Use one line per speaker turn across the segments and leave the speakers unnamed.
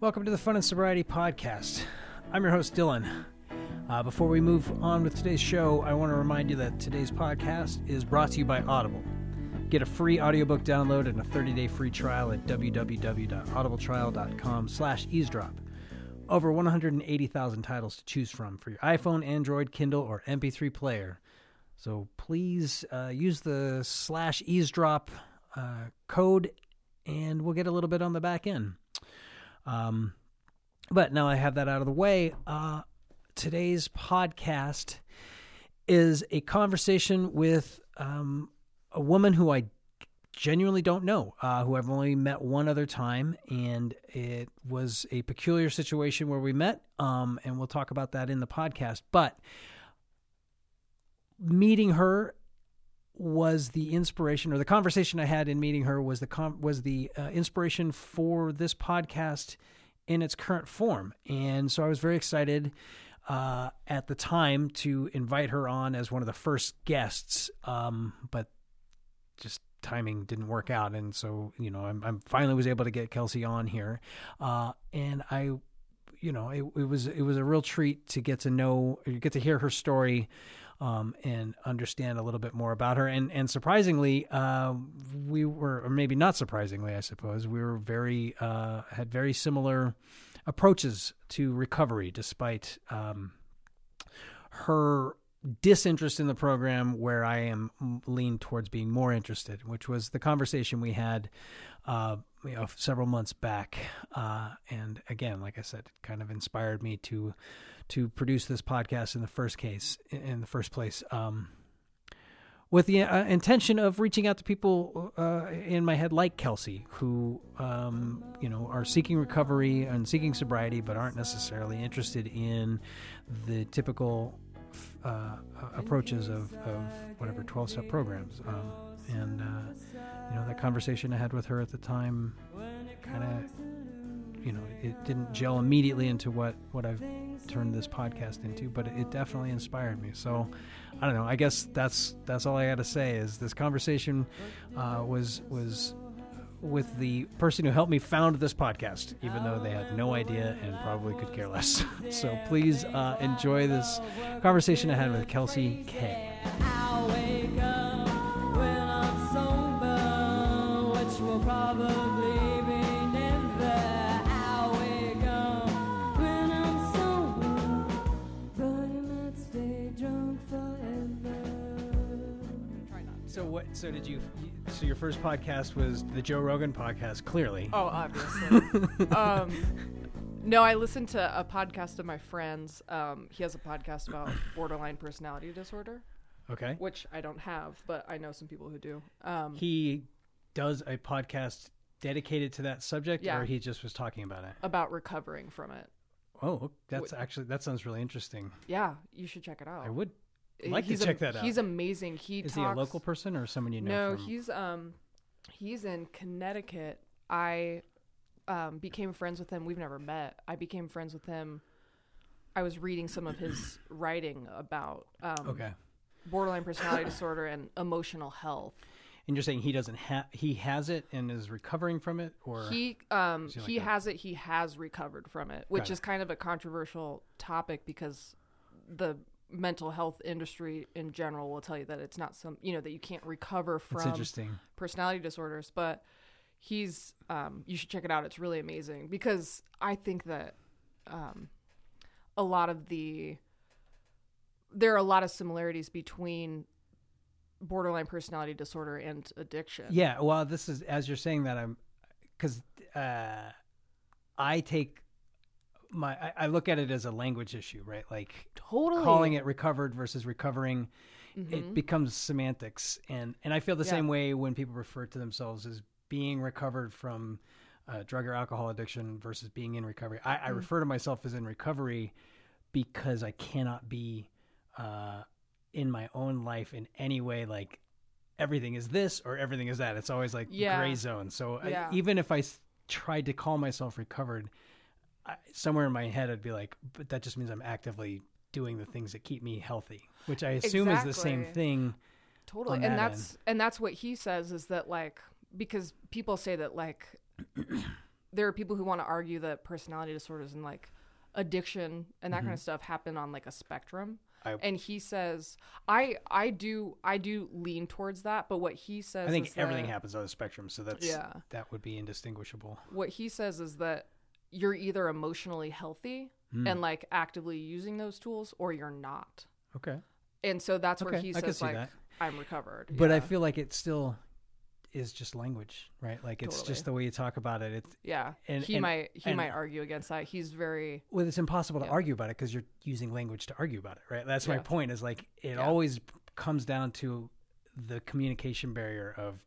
Welcome to the Fun and Sobriety Podcast. I'm your host, Dylan. Uh, before we move on with today's show, I want to remind you that today's podcast is brought to you by Audible. Get a free audiobook download and a 30-day free trial at www.audibletrial.com slash eavesdrop. Over 180,000 titles to choose from for your iPhone, Android, Kindle, or MP3 player. So please uh, use the slash eavesdrop uh, code and we'll get a little bit on the back end. Um, but now I have that out of the way. Uh, today's podcast is a conversation with um, a woman who I genuinely don't know, uh, who I've only met one other time, and it was a peculiar situation where we met, um, and we'll talk about that in the podcast. But meeting her was the inspiration, or the conversation I had in meeting her was the com- was the uh, inspiration for this podcast in its current form, and so I was very excited. Uh, at the time, to invite her on as one of the first guests, um, but just timing didn't work out, and so you know, I'm, I'm finally was able to get Kelsey on here, uh, and I, you know, it, it, was it was a real treat to get to know, get to hear her story. Um, and understand a little bit more about her. And and surprisingly, uh, we were, or maybe not surprisingly, I suppose, we were very uh, had very similar approaches to recovery, despite um, her disinterest in the program where I am leaned towards being more interested, which was the conversation we had uh, you know, several months back. Uh, and again, like I said, it kind of inspired me to to produce this podcast in the first case, in the first place. Um, with the uh, intention of reaching out to people uh, in my head like Kelsey, who um, you know are seeking recovery and seeking sobriety, but aren't necessarily interested in the typical uh, approaches of, of whatever 12 step programs. Um, and, uh, you know, that conversation I had with her at the time kind of, you know, it didn't gel immediately into what, what I've turned this podcast into, but it definitely inspired me. So I don't know. I guess that's, that's all I got to say is this conversation uh, was, was, with the person who helped me found this podcast, even though they had no idea and probably could care less. so please uh, enjoy this conversation I had with Kelsey K. So what? So did you? So your first podcast was the Joe Rogan podcast, clearly.
Oh, obviously. um, no, I listened to a podcast of my friends. Um, he has a podcast about borderline personality disorder.
Okay.
Which I don't have, but I know some people who do. Um,
he does a podcast dedicated to that subject, yeah. or he just was talking about it
about recovering from it.
Oh, that's actually that sounds really interesting.
Yeah, you should check it out.
I would I'd like
he's
to check that
out.
He's
amazing. He
is
talks,
he a local person or someone you know?
No,
from...
he's um he's in Connecticut. I um, became friends with him. We've never met. I became friends with him. I was reading some of his writing about um,
okay
borderline personality disorder and emotional health.
And you're saying he doesn't have he has it and is recovering from it, or
he um he, he has it. He has recovered from it, which Got is it. kind of a controversial topic because the mental health industry in general will tell you that it's not some you know that you can't recover from personality disorders but he's um, you should check it out. It's really amazing because i think that um, a lot of the there are a lot of similarities between borderline personality disorder and addiction.
Yeah well this is as you're saying that i'm because uh, i take my I, I, look at it as a language issue, right? Like
totally
calling it recovered versus recovering, mm-hmm. it becomes semantics, and and I feel the yeah. same way when people refer to themselves as being recovered from uh, drug or alcohol addiction versus being in recovery. I, mm-hmm. I, refer to myself as in recovery because I cannot be uh, in my own life in any way like everything is this or everything is that. It's always like yeah. gray zone. So yeah. I, even if I s- tried to call myself recovered I, somewhere in my head, I'd be like, but that just means I'm actively doing the things that keep me healthy, which I assume exactly. is the same thing.
Totally. And that that's, end. and that's what he says is that like, because people say that like, there are people who want to argue that personality disorders and like addiction and that kind mm-hmm. of stuff happen on like a spectrum.
I-
and he says, I I do I do lean towards that, but what he says,
I think everything
that-
happens on the spectrum, so that's
Yeah.
that would be indistinguishable.
what he says is that you're either emotionally healthy
Hmm.
and like actively using those tools or you're not.
Okay.
And so that's where
Okay,
he says like
that.
I'm recovered.
But I feel like it still is just language, right? Like it's
Totally.
just the way you talk about it. It's
yeah.
and-
he
and-
might he
and-
might argue against that. He's very
well, it's impossible to argue about it because you're using language to argue about it, right? That's my point. Is like it
Yeah.
always comes down to the communication barrier of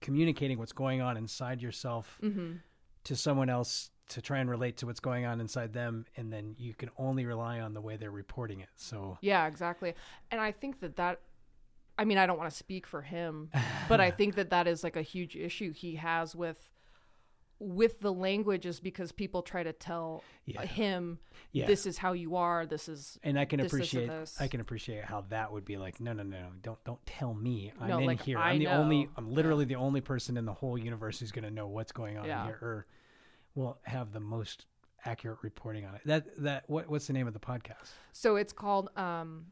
communicating what's going on inside yourself
mhm.
to someone else to try and relate to what's going on inside them, and then you can only rely on the way they're reporting it. So
Yeah, exactly. And I think that that I mean, I don't want to speak for him, but I think that that is like a huge issue he has with with the language is because people try to tell
Yeah.
him
Yeah.
this is how you are, this is
and I can
this, this,
appreciate
this.
I can appreciate how that would be like no no no no don't don't tell me I'm
No,
in
like,
here
I
I'm the only. I'm literally the only person in the whole universe who's going to know what's going on
Yeah.
here or will have the most accurate reporting on it that that what what's the name of the podcast
So it's called um,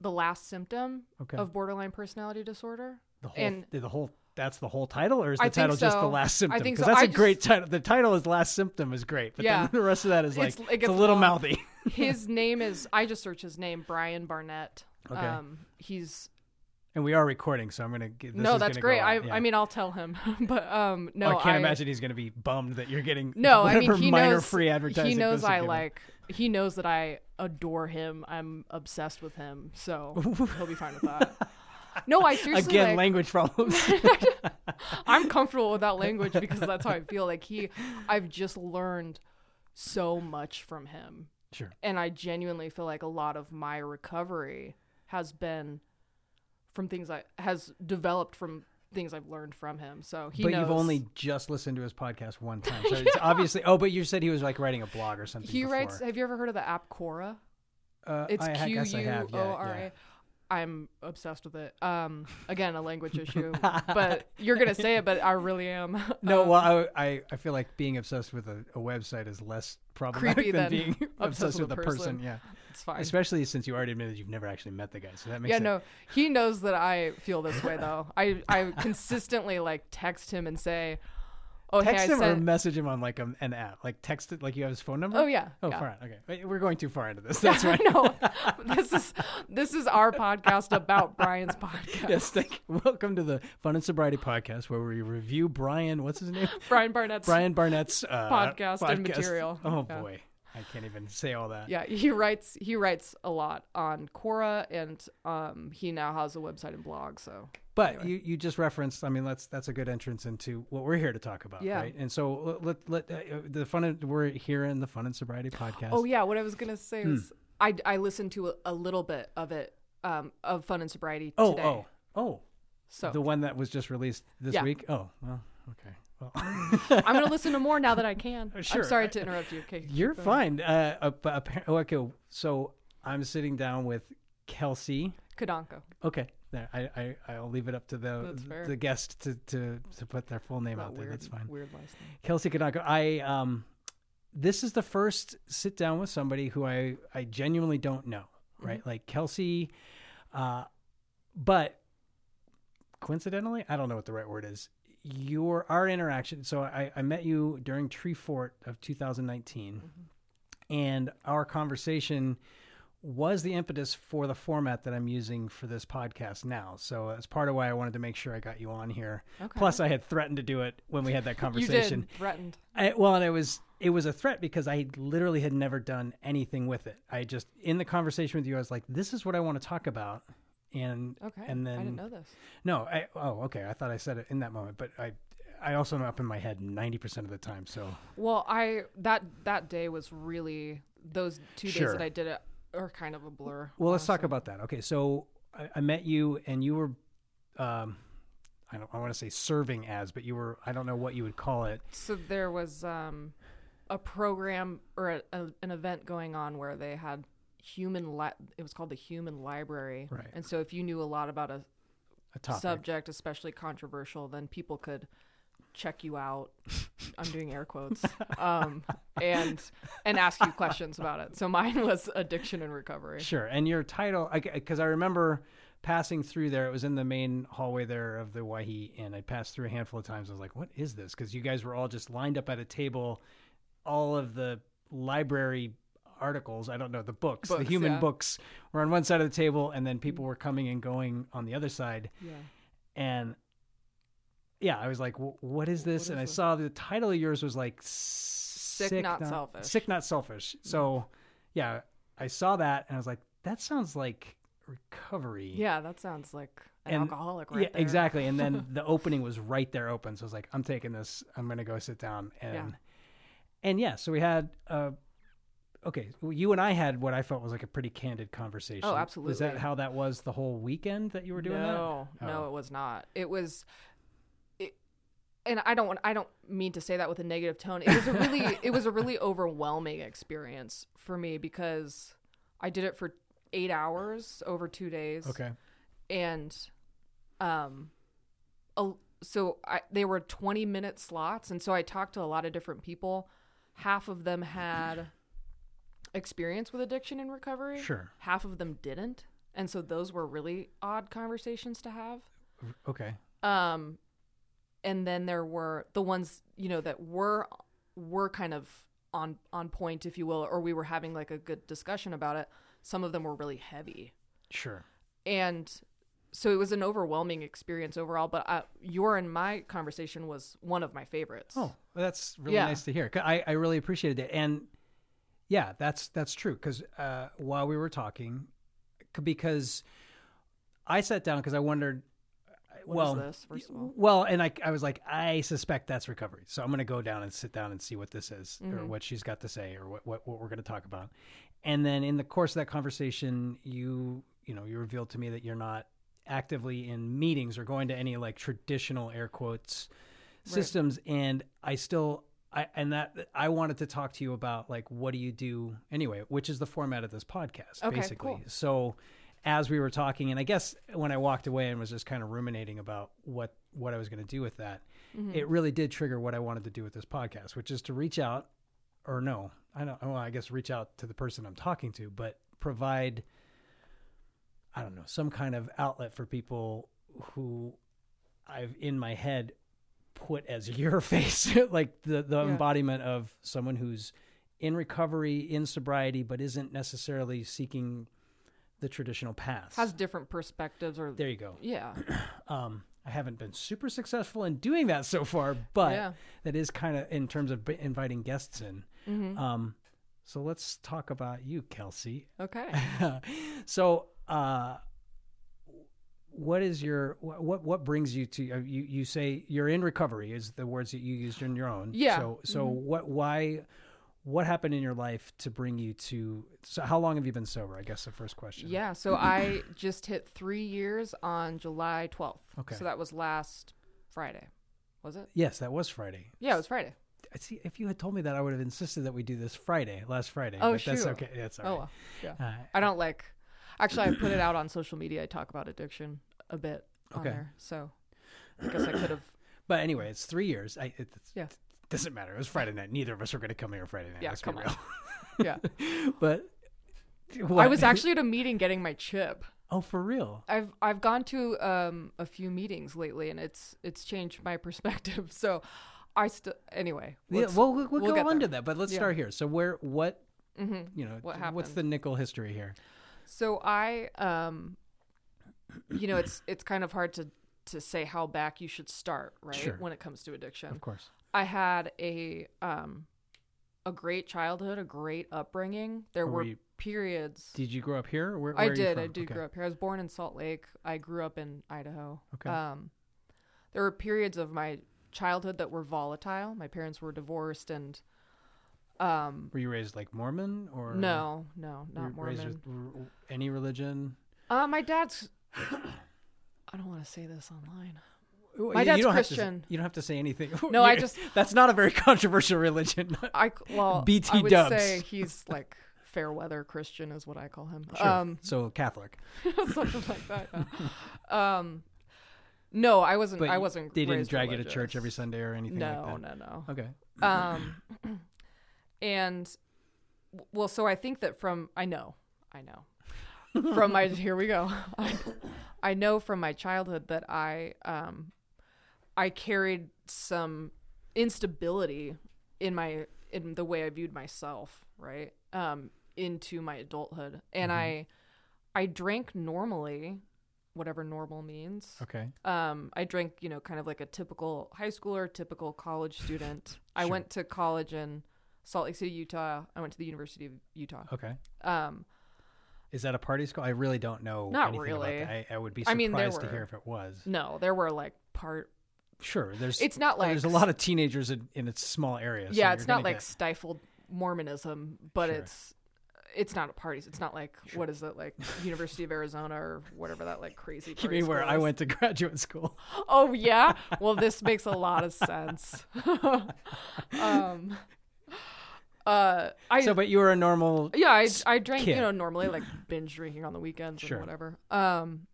the last symptom
Okay.
of borderline personality disorder.
the whole
and
the whole that's the whole title or is the
I
title just the
so.
last
I
symptom
think
because
so.
that's
I
a great title the title is last symptom is great but
Yeah.
then the rest of that is like
It's-
it's,
it gets
a little
long.
mouthy
His name is I just searched his name, Brian Barnett.
Okay.
Um, he's
and we are recording so I'm gonna get this
no, that's
gonna
great. I
yeah.
I mean I'll tell him, but um no,
Oh, I can't imagine he's going to be bummed that you're getting
No, I mean he
minor
knows
free advertising.
He knows I like. He knows that I adore him. I'm obsessed with him, so he'll be fine with that. No, I seriously
again
like,
language problems.
I'm comfortable with that language because that's how I feel. Like he, I've just learned so much from him,
sure.
and I genuinely feel like a lot of my recovery has been from things I has developed from things I've learned from him. So he
but
knows.
you've only just listened to his podcast one time, so it's obviously. Oh, but you said he was like writing a blog or something.
he
before.
writes. Have you ever heard of the app Quora?
Uh,
It's Q U.
Yeah,
O R
yeah.
A. I'm obsessed with it. Um, again, a language issue, but you're gonna say it, but I really am.
No,
Um,
well, I, I I feel like being obsessed with a, a website is less problematic than
than
being obsessed with
with
a
a
person.
person.
Yeah,
it's fine.
especially since you already admitted you've never actually met the guy, so that makes
yeah,
it.
no, he knows that I feel this way though. I I consistently like text him and say, "Oh,
Text
hey,
him or message him on like a, an app, like text it like you have his phone number.
Oh yeah.
Oh,
yeah.
fine. Okay, Wait, we're going too far into this. That's right.
no, this is this is our podcast about Brian's podcast.
yes, thank Welcome to the Fun and Sobriety podcast, where we review Brian. What's his name?
Brian Barnett's
Brian Barnett's uh,
Podcast and material.
Oh
Yeah.
boy, I can't even say all that.
Yeah, he writes he writes a lot on Quora, and um, he now has a website and blog. So
But you, you just referenced. I mean, that's that's a good entrance into what we're here to talk about,
Yeah.
right? And so let let, let uh, the fun. And, we're here in the Fun and Sobriety podcast.
Oh yeah, what I was gonna say
Hmm.
was I I listened to a, a little bit of it um of Fun and Sobriety
oh
today.
oh oh,
so
the one that was just released this
Yeah.
week. Oh well, okay. Well,
I'm gonna listen to more now that I can.
Sure.
I'm sorry to interrupt you. Okay,
you're fine. Uh, oh, okay, so I'm sitting down with Kelsey.
Kadanko.
Okay, there. I, I I'll leave it up to the the guest to, to to put their full name out there. That's fine.
Weird last name.
Kelsey Kanako. I um, this is the first sit down with somebody who I I genuinely don't know. Right, like Kelsey, uh, but coincidentally, I don't know what the right word is. Your our interaction. So I I met you during Treefort of 2019, mm-hmm. and our conversation was the impetus for the format that I'm using for this podcast now. So that's part of why I wanted to make sure I got you on here.
Okay.
Plus, I had threatened to do it when we had that
You
conversation.
did threatened.
I, well, and it was it was a threat because I literally had never done anything with it. I just in the conversation with you, I was like, "This is what I want to talk about," and
Okay.
and then
I didn't know this.
no, I oh okay, I thought I said it in that moment, but I I also am up in my head ninety percent of the time. So
Well, I that that day was really those two
Sure.
days that I did it are kind of a blur.
well, let's talk about that. Okay, so I, I met you, and you were. Um, I don't. I want to say serving as, but you were. I don't know what you would call it.
So there was um, a program or a, a, an event going on where they had human. Li- it was called the Human Library,
Right.
and so if you knew a lot about a
A topic.
subject, especially controversial, then people could check you out. I'm doing air quotes. Um, and and ask you questions about it. So mine was addiction and recovery.
Sure. And your title, because I, I, remember passing through there. It was in the main hallway there of the Wahi Inn. I passed through a handful of times. I was like, "What is this?" Because you guys were all just lined up at a table. All of the library articles, I don't know, the books, books the human yeah. books were on one side of the table, and then people were coming and going on the other side.
Yeah.
And yeah, I was like, "What is this?" What and I saw the title of yours was like
"Sick, sick not, not, Selfish."
Sick, not selfish. So, yeah, I saw that and I was like, "That sounds like recovery."
Yeah, that sounds like an and, alcoholic, right? Yeah, there.
exactly. And then the opening was right there open, so I was like, "I'm taking this. I'm going to go sit down." And yeah. and yeah, so we had. Uh, okay, you and I had what I felt was like a pretty candid conversation.
Oh, absolutely.
Is that how that was the whole weekend that you were doing
no, that? No, oh. no, it was not. It was and I don't want I don't mean to say that with a negative tone. It was a really it was a really overwhelming experience for me because I did it for 8 hours over 2 days.
Okay.
And um a, so I, they were 20 minute slots and so I talked to a lot of different people. Half of them had experience with addiction and recovery.
Sure.
Half of them didn't. And so those were really odd conversations to have.
Okay.
Um and then there were the ones you know that were were kind of on on point if you will or we were having like a good discussion about it some of them were really heavy
sure
and so it was an overwhelming experience overall but uh, your and my conversation was one of my favorites
oh well, that's really yeah. nice to hear I, I really appreciated it and yeah that's that's true because uh, while we were talking because i sat down because i wondered
what well, this, first of all?
Well, and I, I was like, I suspect that's recovery. So I'm going to go down and sit down and see what this is mm-hmm. or what she's got to say or what, what, what we're going to talk about. And then in the course of that conversation, you, you know, you revealed to me that you're not actively in meetings or going to any like traditional air quotes systems. Right. And I still, I, and that I wanted to talk to you about like, what do you do anyway, which is the format of this podcast, okay, basically. Cool. So, as we were talking, and I guess when I walked away and was just kind of ruminating about what what I was going to do with that, mm-hmm. it really did trigger what I wanted to do with this podcast, which is to reach out, or no, I don't. Well, I guess reach out to the person I'm talking to, but provide, I don't know, some kind of outlet for people who I've in my head put as your face, like the the yeah. embodiment of someone who's in recovery, in sobriety, but isn't necessarily seeking the traditional paths.
Has different perspectives or
There you go.
Yeah.
um, I haven't been super successful in doing that so far, but yeah. that is kind of in terms of inviting guests in. Mm-hmm. Um, so let's talk about you, Kelsey.
Okay.
so, uh, what is your what what brings you to uh, you you say you're in recovery is the words that you used in your own.
Yeah.
So so mm-hmm. what why what happened in your life to bring you to so how long have you been sober? I guess the first question.
Yeah so i just hit three years on july 12th
okay.
So that was last friday was it?
Yes that was friday.
Yeah it was friday.
I see if you had told me that i would have insisted that we do this friday last friday oh but that's okay. That's all oh, right. well,
yeah. Uh, i don't like actually i put it out on social media. I talk about addiction a bit okay there, so i guess i could have
but anyway it's three years I, it's, yeah doesn't matter. It was Friday night. Neither of us were going to come here Friday night.
Yeah,
Let's
come
on.
yeah,
but
what? I was actually at a meeting getting my chip.
Oh, for real?
I've I've gone to um, a few meetings lately, and it's it's changed my perspective. So, I still anyway.
Yeah, well, we'll, we'll, we'll go on to that, but let's yeah. start here. So, where what mm-hmm. you know what happened? What's the nickel history here?
So I um, you know, it's it's kind of hard to to say how back you should start, right? Sure. When it comes to addiction,
of course.
I had a um a great childhood, a great upbringing. There were, were periods.
Did you grow up here? Where,
where I did. I did okay. grow up here. I was born in Salt Lake. I grew up in Idaho.
Okay.
Um, there were periods of my childhood that were volatile. My parents were divorced, and um,
were you raised like Mormon or
no, no, not Mormon.
With any religion?
Uh, my dad's. I don't want to say this online. My dad's
you
Christian.
To, you don't have to say anything.
No, I just
that's not a very controversial religion.
I well, BT I would dubs. say he's like fair weather Christian is what I call him.
Sure. Um, so Catholic,
something like that. Yeah. um, No, I wasn't.
But
I wasn't.
They didn't drag you to church every Sunday or anything
No,
like that.
no, no.
Okay.
um and well so i think that from i know i know from my here we go I, I know from my childhood that i um i carried some instability in my in the way i viewed myself right um into my adulthood and i i drank normally whatever normal means
Okay.
um, I drank, you know, kind of like a typical high schooler, typical college student. I went to college in Salt Lake City, Utah. I went to the University of Utah.
Okay.
Um,
Is that a party school? I really don't know.
Not
anything
really.
About that. I, I would be
I
surprised
mean, there
to hear if it was.
no, there were like part.
Sure. There's.
It's not like
there's a lot of teenagers in, in a small area.
yeah,
you're
it's not like
get-
stifled Mormonism, but
Sure.
it's it's not a parties. It's not like what is it like University of Arizona or whatever that like crazy.
You mean where I went to graduate school?
Oh yeah. Well, this makes a lot of sense. um. Uh, I
so, but you were a normal.
Yeah, I I drank,
kid.
you know, normally like binge drinking on the weekends
Sure.
and whatever. Um,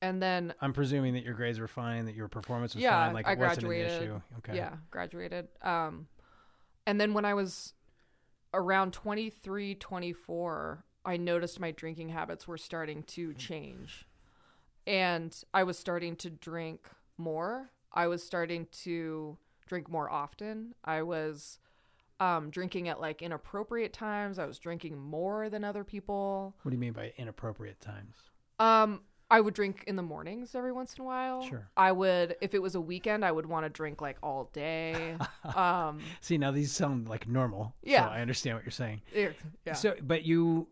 and then
I'm presuming that your grades were fine, that your performance was
yeah,
fine, like
I
it wasn't
graduated.
an issue. Okay.
Yeah, graduated. Um, and then when I was around 23, 24, I noticed my drinking habits were starting to change, and I was starting to drink more. I was starting to drink more often. I was um, drinking at like inappropriate times. I was drinking more than other people.
What do you mean by inappropriate times?
Um, I would drink in the mornings every once in a while.
Sure.
I would, if it was a weekend, I would want to drink like all day. um,
See, now these sound like normal.
Yeah.
So I understand what you're saying.
yeah. yeah.
So, but you,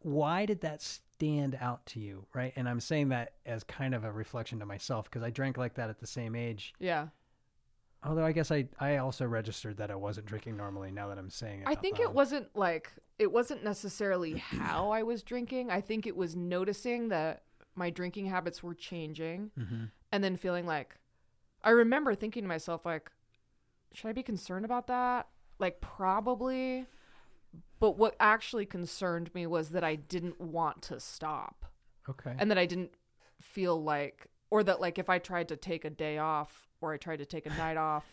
why did that stand out to you, right? And I'm saying that as kind of a reflection to myself because I drank like that at the same age.
yeah.
Although I guess I, I also registered that I wasn't drinking normally. Now that I'm saying it,
I think it wasn't like it wasn't necessarily how I was drinking. I think it was noticing that my drinking habits were changing
Mhm.
and then feeling like I remember thinking to myself like should I be concerned about that? Like probably but what actually concerned me was that I didn't want to stop
Okay.
and that I didn't feel like or that like if I tried to take a day off or I tried to take a night off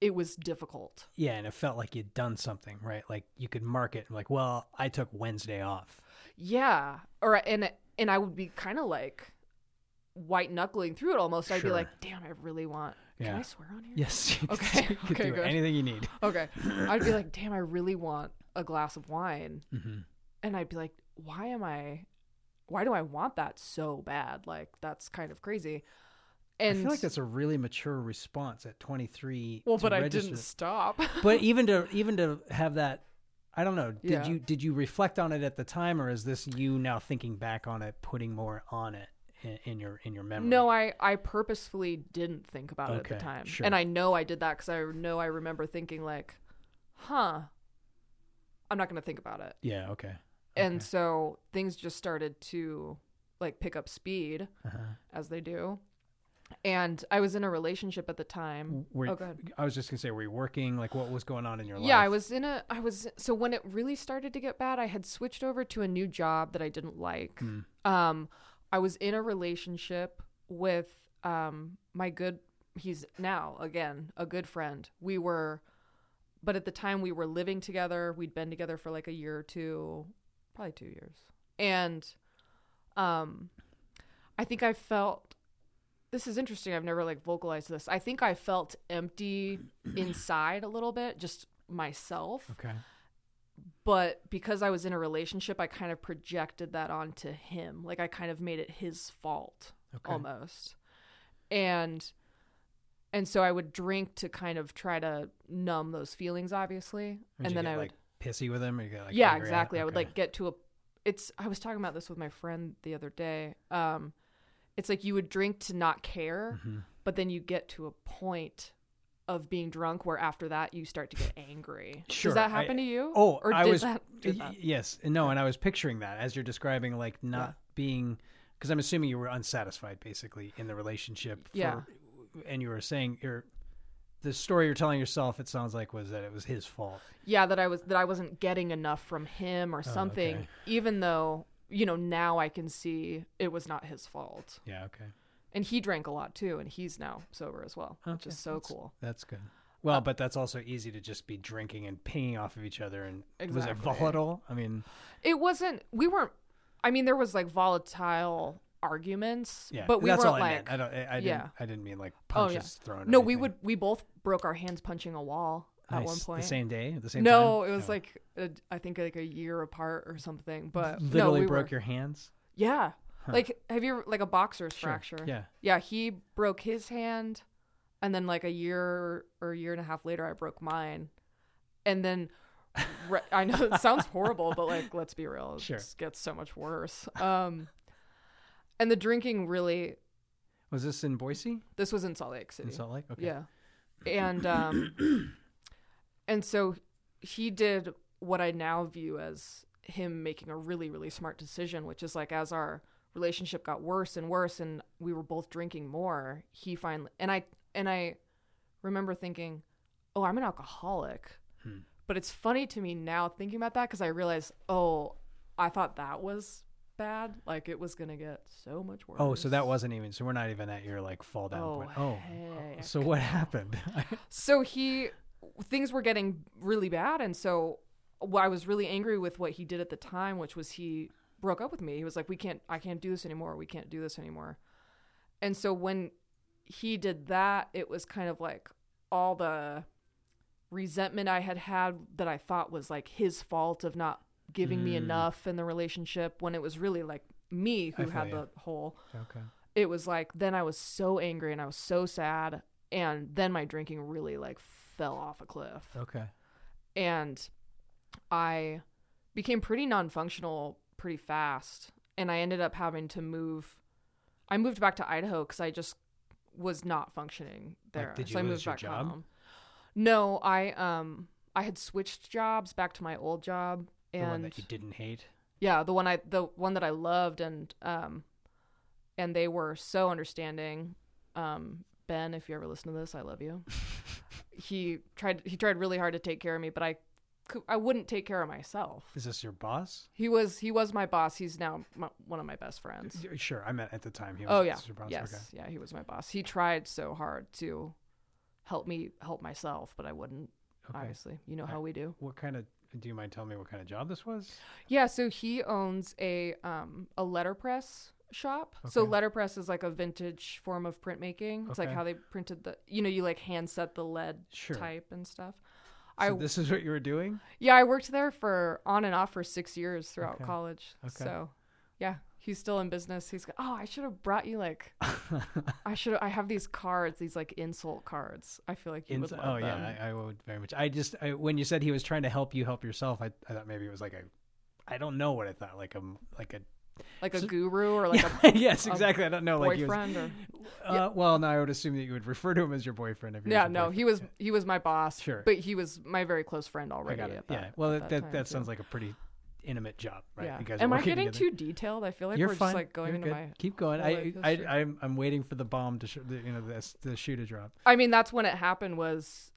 it was difficult.
yeah, and it felt like you'd done something, right? Like you could mark it like, well, I took Wednesday off.
Yeah, or and and I would be kind of like white knuckling through it almost. I'd be like, "Damn, I really want." Can I swear on here?
Yes.
Okay, okay, good.
anything you need.
Okay. I'd be like, "Damn, I really want a glass of wine,"
hmm
and I'd be like, "Why am I? Why do I want that so bad? Like that's kind of crazy." And
I feel like that's a really mature response at 23.
well, but I didn't stop.
but even to even to have that i don't know did
Yeah.
you did you reflect on it at the time or is this you now thinking back on it putting more on it in, in your in your memory
No, I I purposefully didn't think about it at the time,
sure.
and I know I did that because I know I remember thinking like, "Huh, I'm not going to think about it."
yeah okay
And so things just started to like pick up speed
uh-huh.
as they do. And I was in a relationship at the time.
were,
oh, go ahead.
i was just gonna say were you working like what was going on in your life
Yeah, I was in a I was so when it really started to get bad, I had switched over to a new job that I didn't like.
Mm.
Um I was in a relationship with um my good he's now again a good friend. We were but at the time we were living together. We'd been together for like a year or two, probably 2 years. And um I think I felt this is interesting. I've never like vocalized this. I think I felt empty inside a little bit, just myself.
okay
But because I was in a relationship, I kind of projected that onto him. Like I kind of made it his fault
okay
almost. And and so I would drink to kind of try to numb those feelings obviously.
Would
and then
get,
I would
like pissy with him or you get like
yeah exactly i would like get to a it's i was talking about this with my friend the other day um it's like you would drink to not care
Mhm.
but then you get to a point of being drunk where after that you start to get angry
Sure,
does that
I-
happen to you
oh
or
i was
that, did that?
yes no and i was picturing that as you're describing like not being because i'm assuming you were unsatisfied basically in the relationship for,
Yeah.
and you were saying you're the story you're telling yourself it sounds like was that it was his fault
yeah that i was that i wasn't getting enough from him or something
Oh, okay.
even though you know now i can see it was not his fault
yeah okay
and he drank a lot too, and he's now sober as well, which
Okay,
is so
that's-
cool.
That's good. Well, uh, but that's also easy to just be drinking and pinging off of each other. And was it volatile? I mean,
It wasn't. We weren't. I mean, there was like volatile arguments,
yeah,
but we
that's
weren't
all I
like.
meant. I don't. I, I didn't.
yeah.
I didn't mean like
Oh, yeah.
punches thrown.
no, we would. We both broke our hands punching a wall at
Nice.
one point.
The same day, at the same
no,
time.
it was
Oh.
like a, I think like a year apart or something. But
literally
no, we
broke
were,
your hands.
Yeah,
Huh.
like have you like a boxer's
Sure.
fracture?
Yeah.
Yeah, he broke his hand, and then like a year or a year and a half later, I broke mine, and then re- I know it sounds horrible, but like let's be real, it
Sure.
gets so much worse. Um, and the drinking really.
Was this in Boise?
This was in Salt Lake City.
In Salt Lake? Okay.
Yeah, and um, and so he did what I now view as him making a really really smart decision, which is like as our relationship got worse and worse, and we were both drinking more. He finally and I and I remember thinking, "Oh, I'm an alcoholic."
Hmm.
But it's funny to me now thinking about that because I realize, oh, I thought that was bad. Like it was gonna get so much worse.
Oh, so that wasn't even. So we're not even at your like fall down
Oh,
point. Oh.
heck
So what happened?
so he things were getting really bad and so i was really angry with what he did at the time which was he broke up with me he was like we can't i can't do this anymore we can't do this anymore and so when he did that it was kind of like all the resentment i had had that i thought was like his fault of not giving me
Mm.
enough in the relationship when it was really like me who had
ya.
the whole
okay.
it was like then I was so angry and I was so sad and then my drinking really like fell off a cliff
Okay.
and I became pretty non-functional pretty fast and I ended up having to move I moved back to Idaho cuz I just was not functioning there.
Like, did
so
you
I
lose
moved
your
back
job?
home. No, I um I had switched jobs back to my old job
The
and
one that you didn't hate.
yeah, the one I the one that I loved and um and they were so understanding. Um Ben, if you ever listen to this, I love you. he tried he tried really hard to take care of me, but I I wouldn't take care of myself.
Is this your boss?
He was he was my boss. He's now my, one of my best friends.
Sure. I meant at the time. He was
Oh yeah. Yes.
Okay.
Yeah, he was my boss. He tried so hard to help me help myself, but I wouldn't.
Okay.
Obviously, you know
I-
how we do.
What kind of? Do you mind telling me what kind of job this was?
Yeah, so he owns a um a letterpress shop. So letterpress is like a vintage form of printmaking. It's like how they printed the you know, you like hand set the lead
Sure.
type and stuff.
So
I
this is what you were doing.
yeah, I worked there for on and off for 6 years throughout
Okay.
college.
Okay.
So, yeah, he's still in business. He's got, oh, I should have brought you like I should I have these cards, these like insult cards. I feel like you
Ins-
would
oh
them.
yeah, I, I would very much. I just I, when you said he was trying to help you help yourself, I, I thought maybe it was like a, I don't know what I thought, like a like a.
like a
So-
guru or like a
yes, exactly. I don't know, like he was.
boyfriend or
Uh, Well, no, I would assume that you would refer to him as your boyfriend. If
Yeah, no,
boyfriend.
he was he was my boss.
Sure.
but he was my very close friend
I
already.
got it.
At that,
yeah. Well,
at
that that, that sounds like a pretty intimate job, right?
Yeah.
You guys
Am I getting
together.
too detailed? I feel like
You're
we're
fine.
just like going
You're
into
good.
my.
Keep going. I,
I,
I
am
I'm waiting for the bomb to, sh- the, you know, the, the shoe to drop.
I mean, that's when it happened. Was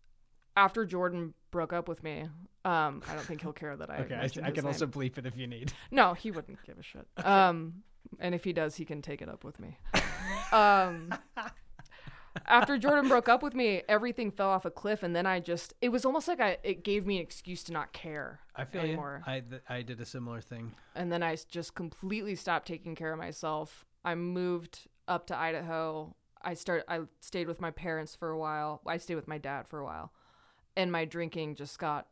after Jordan broke up with me. Um, I don't think he'll care that I.
Okay, I, I can also bleep it if you need.
No, he wouldn't give a shit. Um, and if he does, he can take it up with me. Um, after Jordan broke up with me, everything fell off a cliff, and then I just. It was almost like I. It gave me an excuse to not care.
I feel
anymore.
you. I, th- I did a similar thing.
and then I just completely stopped taking care of myself. I moved up to Idaho. I start I stayed with my parents for a while. I stayed with my dad for a while. And my drinking just got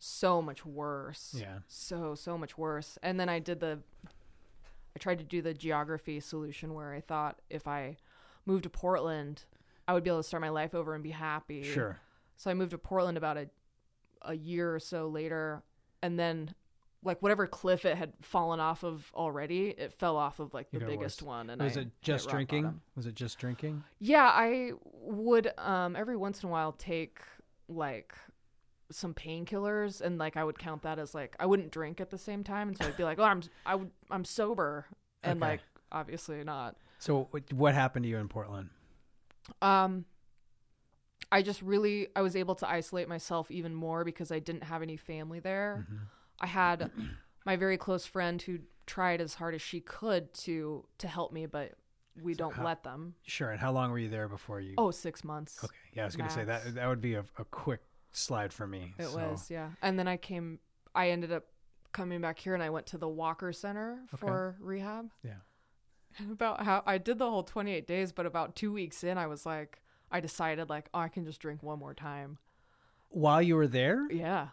so much worse.
Yeah.
So so much worse. And then I did the I tried to do the geography solution where I thought if I moved to Portland, I would be able to start my life over and be happy.
Sure.
So I moved to Portland about a a year or so later, and then like whatever cliff it had fallen off of already, it fell off of like the biggest
worse.
one. And
Was
I
it just drinking?
bottom.
Was it just drinking?
Yeah, I would um every once in a while take like some painkillers and like I would count that as like I wouldn't drink at the same time and so I'd be like, "Oh, I'm I would I'm sober." And
Okay.
like obviously not.
So what- happened to you in Portland?
Um I just really I was able to isolate myself even more because I didn't have any family there.
Mhm.
I had my very close friend who tried as hard as she could to to help me, but we don't
how-
let them.
Sure. And how long were you there before you?
Oh, six months.
okay. Yeah, I was gonna say that that would be a, a quick slide for me.
It
so-
was, yeah. And then I came, I ended up coming back here and I went to the Walker Center
Okay.
for rehab.
Yeah.
And about how I did the whole 28 days, but about two weeks in, I was like, I decided, like, oh, I can just drink one more time.
While you were there,
Yeah.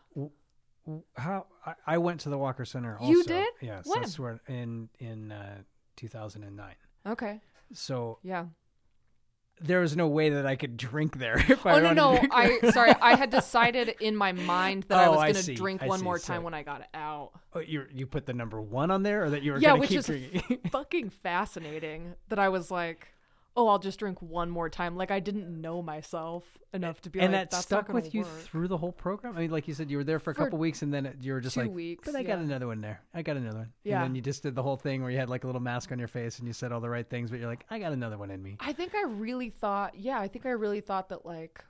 how I, I went to the Walker Center. Also.
You did?
Yes.
When?
That's where in in uh, 2009.
Okay.
So
Yeah.
There was no way that I could drink there if I
Oh, no, no. I, sorry. I had decided in my mind that I
Oh,
was going to drink
I
one
see.
more
So-
time when I got out.
Oh, you you put the number one on there, or that you were
Yeah, which is
drinking.
fucking fascinating that I was like, oh, I'll just drink one more time. Like I didn't know myself enough to be
and
like,
that stuck with you
work."
through the whole program. I mean, like you said, you were there for a
For
couple weeks, and then it, you were just
two
like,
weeks,
But I got another one there. I got another one.
Yeah.
And then you just did the whole thing where you had like a little mask on your face, and you said all the right things, but you're like, I got another one in me.
I think I really thought, yeah, I think I really thought that like,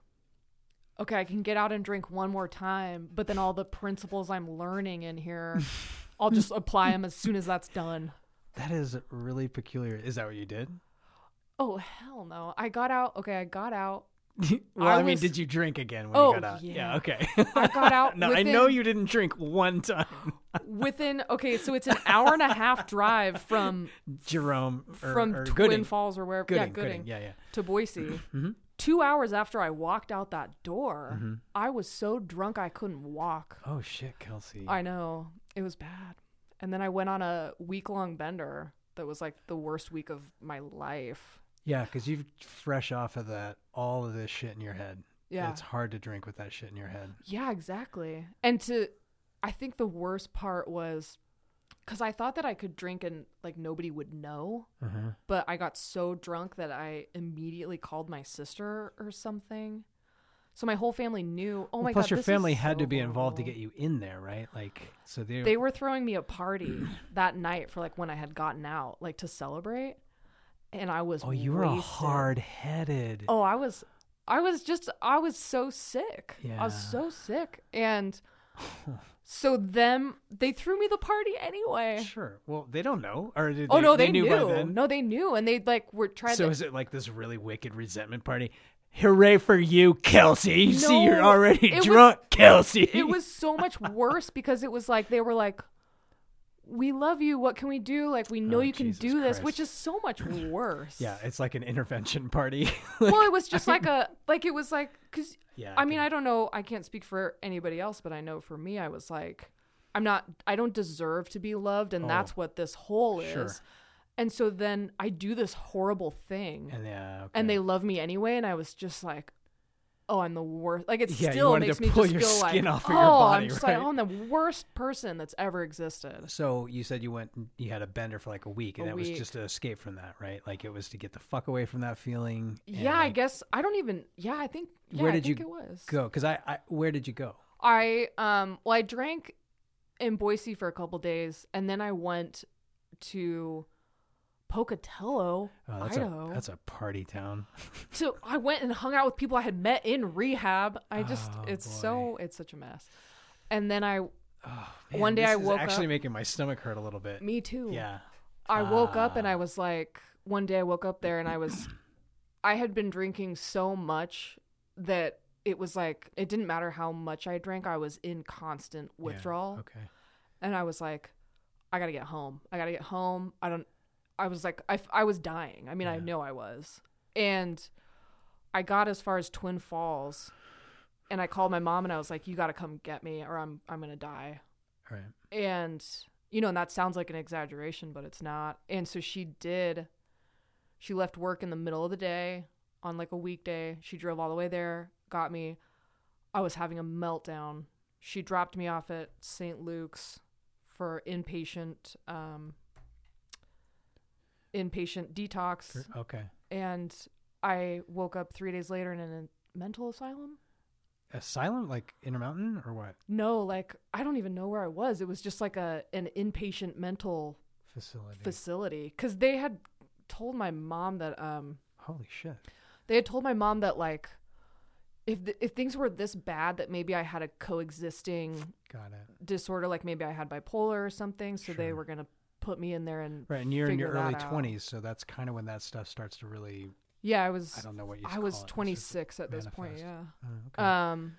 okay, I can get out and drink one more time, but then all the principles I'm learning in here, I'll just apply them as soon as that's done.
That is really peculiar. Is that what you did?
Oh hell no! I got out. Okay, I got out.
well, I,
I
mean,
was-
did you drink again when
Oh,
you got out?
yeah.
okay.
I got out.
no, I
within,
know you didn't drink one time.
within. Okay, so it's an hour and a half drive from
Jerome or,
from
or
Twin
Gooding.
Falls or wherever.
Gooding,
yeah, Gooding.
Gooding. Yeah, yeah.
to Boise.
Mhm.
Two hours after I walked out that door,
Mm-hmm.
I was so drunk I couldn't walk.
Oh shit, Kelsey.
I know. It was bad. And then I went on a week long bender that was like the worst week of my life.
Yeah, because you're fresh off of that, all of this shit in your head.
Yeah.
It's hard to drink with that shit in your head.
Yeah, exactly. And to, I think the worst part was because I thought that I could drink and like nobody would know.
Uh-huh.
But I got so drunk that I immediately called my sister or something. So my whole family knew. Oh my
Plus,
god! Plus, your
family had
so
to be involved to get you in there, right? Like, so they.
They were throwing me a party that night for like when I had gotten out, like to celebrate. And I was
oh, you were hard headed.
Oh, I was I was just I was so sick.
Yeah.
I was so sick. And so them they threw me the party anyway.
Sure. Well, they don't know, or did
Oh
they,
no, they,
knew,
knew.
then.
No, they knew and they like were trying to
so
to
is it like this really wicked resentment party? Hooray for you, Kelsey! You see, you're already
it was-
drunk, Kelsey.
it was so much worse because it was like they were like we love you. What can we do? Like we know
Oh,
you can
Jesus
do this,
Christ.
which is so much worse.
yeah, it's like an intervention party.
well, it was just like a like it was like because
yeah.
I mean I don't know I can't speak for anybody else, but I know for me I was like I'm not I don't deserve to be loved, and
Oh,
that's what this hole is.
sure.
And so then I do this horrible thing,
and yeah, okay.
and they love me anyway, and I was just like. Oh, I'm the worst. Like it
Yeah,
still makes me just feel like, oh,
body,
I'm just
right?
like, oh, I'm the worst person that's ever existed.
So you said you went, you had a bender for like a week, and
A
that was just to escape from that, right? Like it was to get the fuck away from that feeling.
Yeah, I guess I don't even. Yeah, I think. Yeah,
Where did you
it was?
go? Because I, I, where did you go?
I um well I drank in Boise for a couple days and then I went to Pocatello,
Oh, that's
Idaho.
a that's a party town.
so I went and hung out with people I had met in rehab. I just
Oh,
it's
boy.
so it's such a mess. And then I
Oh,
One day I woke
actually
up-
making my stomach hurt a little bit.
me too.
Yeah.
I woke up and
Ah.
I was like one day I woke up there and I was I had been drinking so much that it was like it didn't matter how much I drank, I was in constant
Yeah,
withdrawal.
Okay.
and I was like, I gotta get home. I gotta get home. I don't. I was like, I, I was dying. I mean, I know I was, and I got as far as Twin Falls, and I called my mom and I was like, you gotta come get me, or I'm I'm gonna die.
All right.
And you know, and that sounds like an exaggeration, but it's not. And so she did. She left work in the middle of the day on like a weekday. She drove all the way there, got me. I was having a meltdown. She dropped me off at St. Luke's for inpatient um inpatient detox
Okay.
and I woke up 3 days later in a mental asylum.
Asylum, like Intermountain, or what
No, like I don't even know where I was. It was just like a an inpatient mental
facility?
facility cuz they had told my mom that um
Holy shit.
they had told my mom that like if th- if things were this bad that maybe I had a coexisting
Got it.
disorder like maybe I had bipolar or something so they were going to put me in there and
right. And you're in your early twenties, so that's kind of when that stuff starts to really.
Yeah, I was.
I don't know what you.
I was
call it. It's
26 at this point. Yeah.
oh, okay.
Um.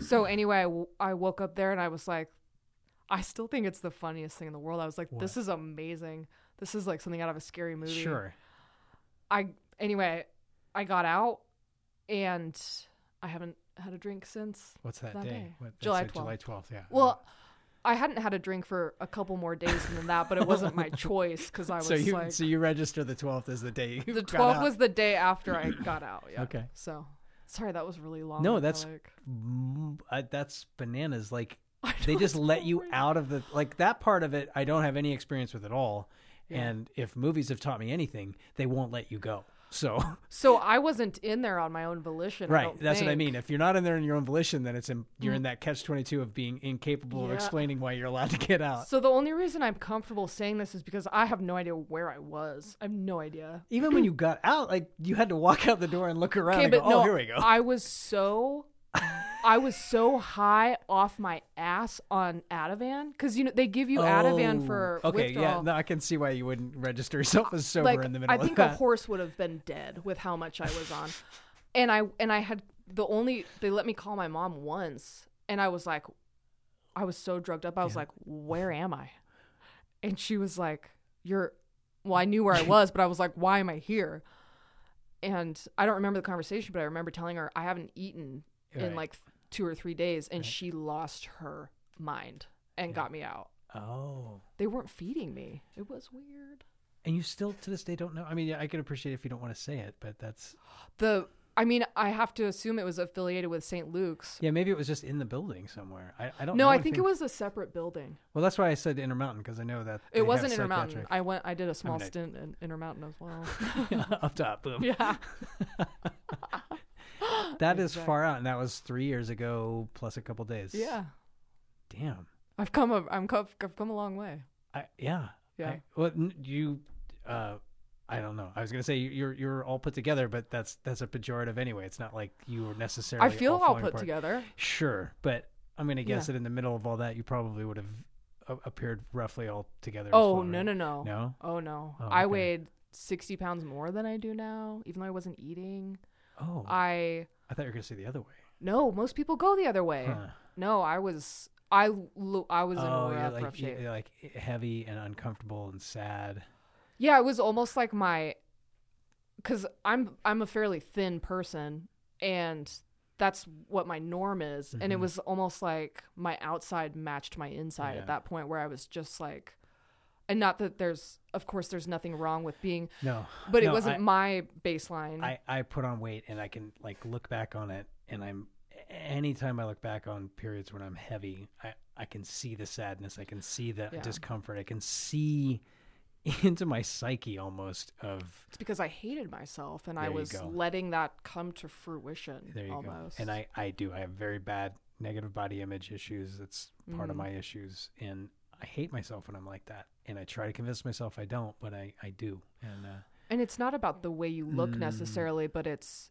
So anyway, I, w- I woke up there and I was like, I still think it's the funniest thing in the world. I was like, this is amazing. This is like something out of a scary movie.
sure.
I anyway, I got out and I haven't had a drink since.
What's that,
that
day?
day.
What,
July
like July twelfth. Yeah.
Well, I hadn't had a drink for a couple more days than that, but it wasn't my choice because I was
so you
like,
so you register the twelfth as the day. You
the 12th was the day after I got out. Yeah.
Okay.
So sorry, that was really long.
No, that's-
like.
That's bananas. Like they just let you out of the like that part of it. I don't have any experience with at all.
Yeah.
And if movies have taught me anything, they won't let you go. So
So I wasn't in there on my own volition. I
right,
don't
that's what I
think.
mean. If you're not in there in your own volition, then it's in, you're in mm. that catch twenty two of being incapable of
Yeah.
explaining why you're allowed to get out.
So the only reason I'm comfortable saying this is because I have no idea where I was. I have no idea.
Even when you got out, like you had to walk out the door and look around
Okay,
and
but
go, oh,
no,
"Oh, here we go."
I was so, I was so high off my ass on Ativan because you know they give you Ativan oh, for
Oh, okay, yeah. No, I can see why you wouldn't register yourself as uh, sober
like
in the middle of the.
I think a horse would have been dead with how much I was on, and I and I had the only they let me call my mom once, and I was like, I was so drugged up. I was
Yeah.
like, where am I? And she was like, you're. Well, I knew where I was, but I was like, why am I here? And I don't remember the conversation, but I remember telling her I haven't eaten in like two or three days, and she lost her mind and got me out.
oh.
They weren't feeding me. It was weird.
And you still to this day don't know. I mean, I can appreciate if you don't want to say it, but that's
The I mean, I have to assume it was affiliated with St. Luke's.
yeah. Maybe it was just in the building somewhere. I, I don't.
No,
know
I think it was a separate building.
Well, that's why I said Intermountain because I know that
It wasn't Intermountain. I went. I did a small
I-
stint in Intermountain as well.
up top. Boom.
yeah.
That is
Exactly.
far out, and that was three years ago plus a couple days.
Yeah.
Damn.
I've come a I'm come, I've come a long way.
I, yeah.
Yeah.
I, well, you. Uh, I don't know. I was gonna say you- you're you're all put together, but that's that's a pejorative anyway. It's not like you were necessarily.
I feel
all
all put
apart.
together.
Sure, but I'm gonna guess
Yeah.
that in the middle of all that, you probably would have a- appered roughly all together. as
Oh
well,
no
right?
no no.
No.
Oh no.
Oh,
I
okay.
weighed sixty pounds more than I do now, even though I wasn't eating.
Oh,
I
I thought you were gonna say the other way.
no. Most people go the other way.
Huh.
No, I was. I lo- I was in
Oh, you're
rough,
like
rough shape.
like heavy and uncomfortable and sad.
Yeah, it was almost like my cuz I'm I'm a fairly thin person and that's what my norm is and it
Mhm.
was almost like my outside matched my inside
Yeah.
at that point where I was just like and not that there's of course there's nothing wrong with being
No,
but it wasn't
I-
my baseline.
I, I put on weight and I can like look back on it and I'm anytime I look back on periods when I'm heavy, I, I can see the sadness, I can see the
Yeah.
discomfort, I can see into my psyche almost of
it's because I hated myself and I was letting that come to fruition
there you
almost.
go. And I, I do. I have very bad negative body image issues. That's part of
Mhm.
my issues. And I hate myself when I'm like that. And I try to convince myself I don't, but I, I do. And uh,
and it's not about the way you look
Mm.
necessarily, but it's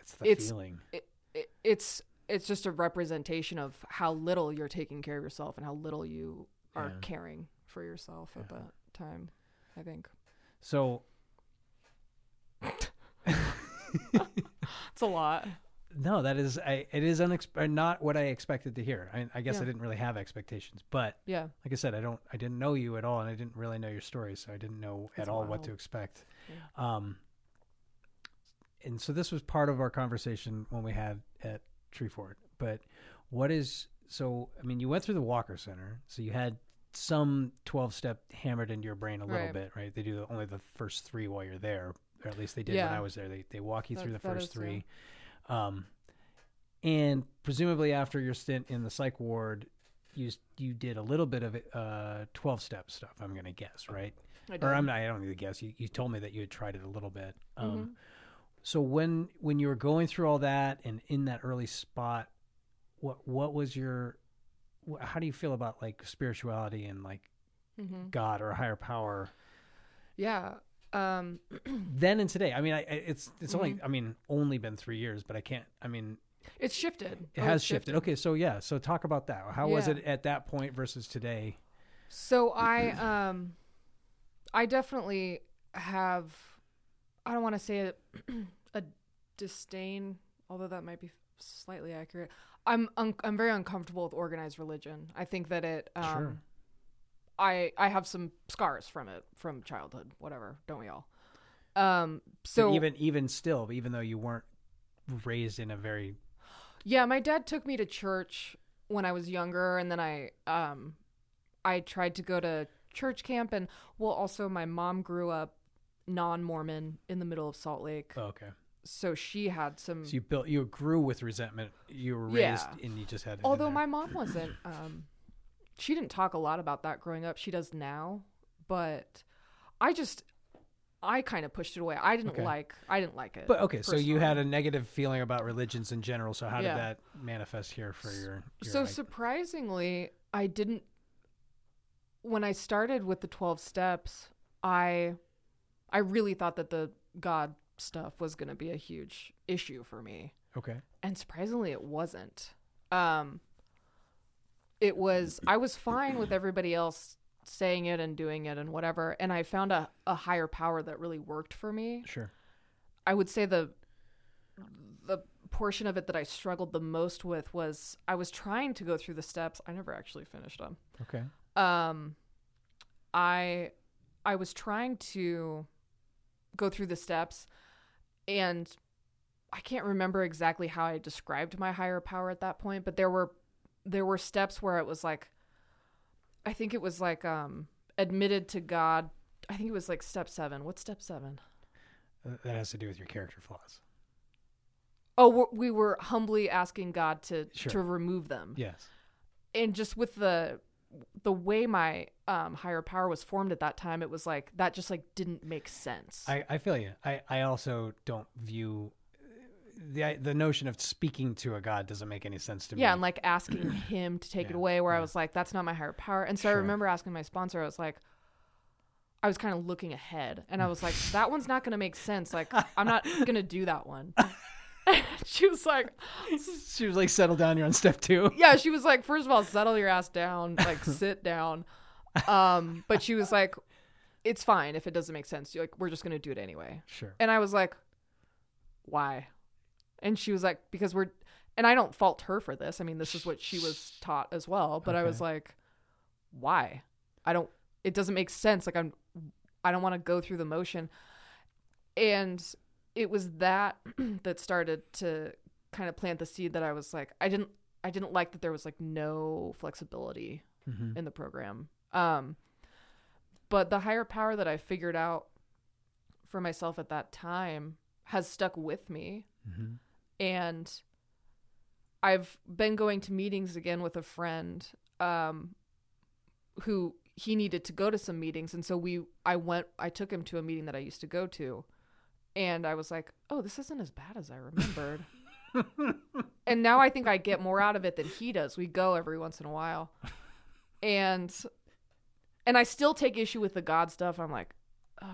it's the
It's-
feeling.
it, it, it's it's just a representation of how little you're taking care of yourself and how little you are
Yeah.
caring for yourself at that time. I think
So
it's a lot.
No, that is I, it is unex- uh, not what I expected to hear. I, I guess I didn't really have expectations, but
Yeah,
like I said, I don't I didn't know you at all, and I didn't really know your story, so I didn't know
That's
at all what to expect. Um, and so this was part of our conversation when we had at Treefort. But what is so? I mean, you went through the Walker Center, so you had some twelve step hammered into your brain a little
Right.
bit, right? They do the, only the first three while you're there, or at least they did when I was there. They they walk you through the first
is, yeah.
Um, and presumably after your stint in the psych ward, you you did a little bit of uh twelve step stuff. I'm gonna guess, right?
I
Or. I'm not. I don't need to guess. You you told me that you had tried it a little bit. Um,
Mhm.
So when when you were going through all that and in that early spot, what what was your how do you feel about like spirituality and like
Mhm.
God or a higher power
Yeah. Um,
then and today? I mean, I, it's it's only
Mm-hmm.
I mean only been three years, but I can't. I mean,
it's shifted.
it
Oh,
has
it's
shifted. Okay, so yeah, so talk about that. How was it at that point versus today?
So I um I definitely have. I don't want to say a, a disdain, although that might be slightly accurate. I'm un- I'm very uncomfortable with organized religion. I think that it. Um,
Sure.
I I have some scars from it from childhood. Whatever, don't we all? Um.
But
So
even even still, even though you weren't raised in a very
Yeah, my dad took me to church when I was younger, and then I um, I tried to go to church camp, and well, also my mom grew up non-Mormon in the middle of Salt Lake,
oh, okay.
so she had some.
So you built, you grew with resentment. You were raised,
Yeah.
and you just had.
Although my mom wasn't, um, she didn't talk a lot about that growing up. She does now, but I just. I kind of pushed it away. I didn't
Okay.
like. I didn't like it.
But okay, so you had a negative feeling about religions in general. So how
Yeah.
did that manifest here for your? your
so
like-
surprisingly i didn't when i started with the 12 steps i i really thought that the god stuff was going to be a huge issue for me
okay,
and surprisingly it wasn't um it was i was fine with everybody else saying it and doing it and whatever and i found a, a higher power that really worked for me
sure.
I would say the the portion of it that I struggled the most with was I was trying to go through the steps. I never actually finished them.
Okay.
Um, I I was trying to go through the steps, and I can't remember exactly how I described my higher power at that point. But there were there were steps where it was like, I think it was like um admitted to God. I think it was like step seven. What's step seven?
Uh, That has to do with your character flaws.
Oh, we were humbly asking God to
Sure.
to remove them,
Yes.
and just with the the way my um, higher power was formed at that time, it was like that just like didn't make sense.
I, I feel you. I, I also don't view the the notion of speaking to a god doesn't make any sense to me.
yeah, and like asking him to take it away, where I was like, that's not my higher power. And so I remember asking my sponsor, I was like, I was kind of looking ahead, and I was like, that one's not going to make sense. Like, I'm not going to do that one. she was like,
she was like, "Settle down. You're on step two.
yeah, she was like, first of all, settle your ass down, like sit down. Um, but she was like, it's fine if it doesn't make sense. You're like, we're just gonna do it anyway.
Sure.
And I was like, why? And she was like, because we're, and I don't fault her for this. I mean, this is what she was taught as well. But I was like, why? I don't. It doesn't make sense. Like I'm, I don't want to go through the motion. And it was that that started to kind of plant the seed that I was like, I didn't, I didn't like that there was like no flexibility
hmm
in the program. Um, but the higher power that I figured out for myself at that time has stuck with me.
hmm
And I've been going to meetings again with a friend um, who he needed to go to some meetings. And so we, I went, I took him to a meeting that I used to go to. And I was like, oh, this isn't as bad as I remembered. and now I think I get more out of it than he does. We go every once in a while. And and I still take issue with the God stuff. I'm like, oh,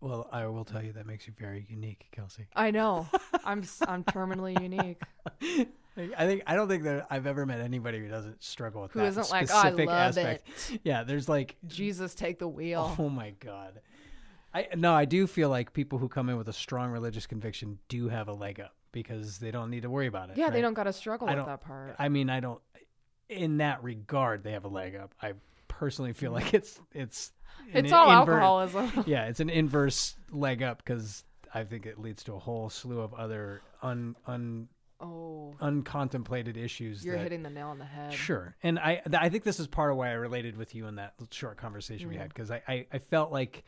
Well, I will tell you that makes you very unique, Kelsey.
I know. I'm s- I'm terminally unique.
I think I don't think that I've ever met anybody who doesn't struggle with
Who
that
isn't like, oh, I
specific
love
aspect. Yeah, there's like
Jesus, take the wheel.
Oh my god. I no, I do feel like people who come in with a strong religious conviction do have a leg up because they don't need to worry about it.
yeah, they
right?
don't got to struggle
I
with
don't-
that part.
I mean, I don't. In that regard, they have a leg up. I personally feel like it's it's
it's all
invert-
alcoholism.
Yeah, it's an inverse leg up because I think it leads to a whole slew of other un un
oh,
uncontemplated issues.
you're
that,
hitting the nail on the head.
Sure, and I th- I think this is part of why I related with you in that short conversation we
Mhm.
had because I, I I felt like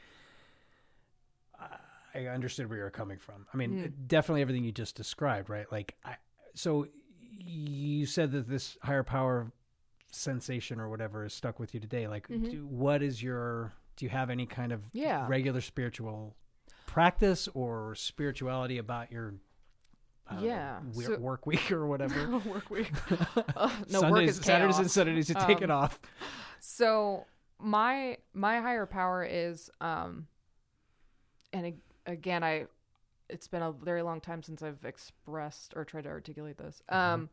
I understood where you were coming from. I mean,
Mm.
definitely everything you just described, right? Like, I so you said that this higher power sensation or whatever is stuck with you today. Like,
Mhm.
do, what is your? Do you have any kind of
Yeah.
regular spiritual practice or spirituality about your? Know,
Yeah, so-
work week or whatever.
work week. Uh, no,
Sundays,
work is
Saturdays and. Sundays you take it
Um,
off.
So my my higher power is um and ag- again I it's been a very long time since I've expressed or tried to articulate this.
Mhm.
Um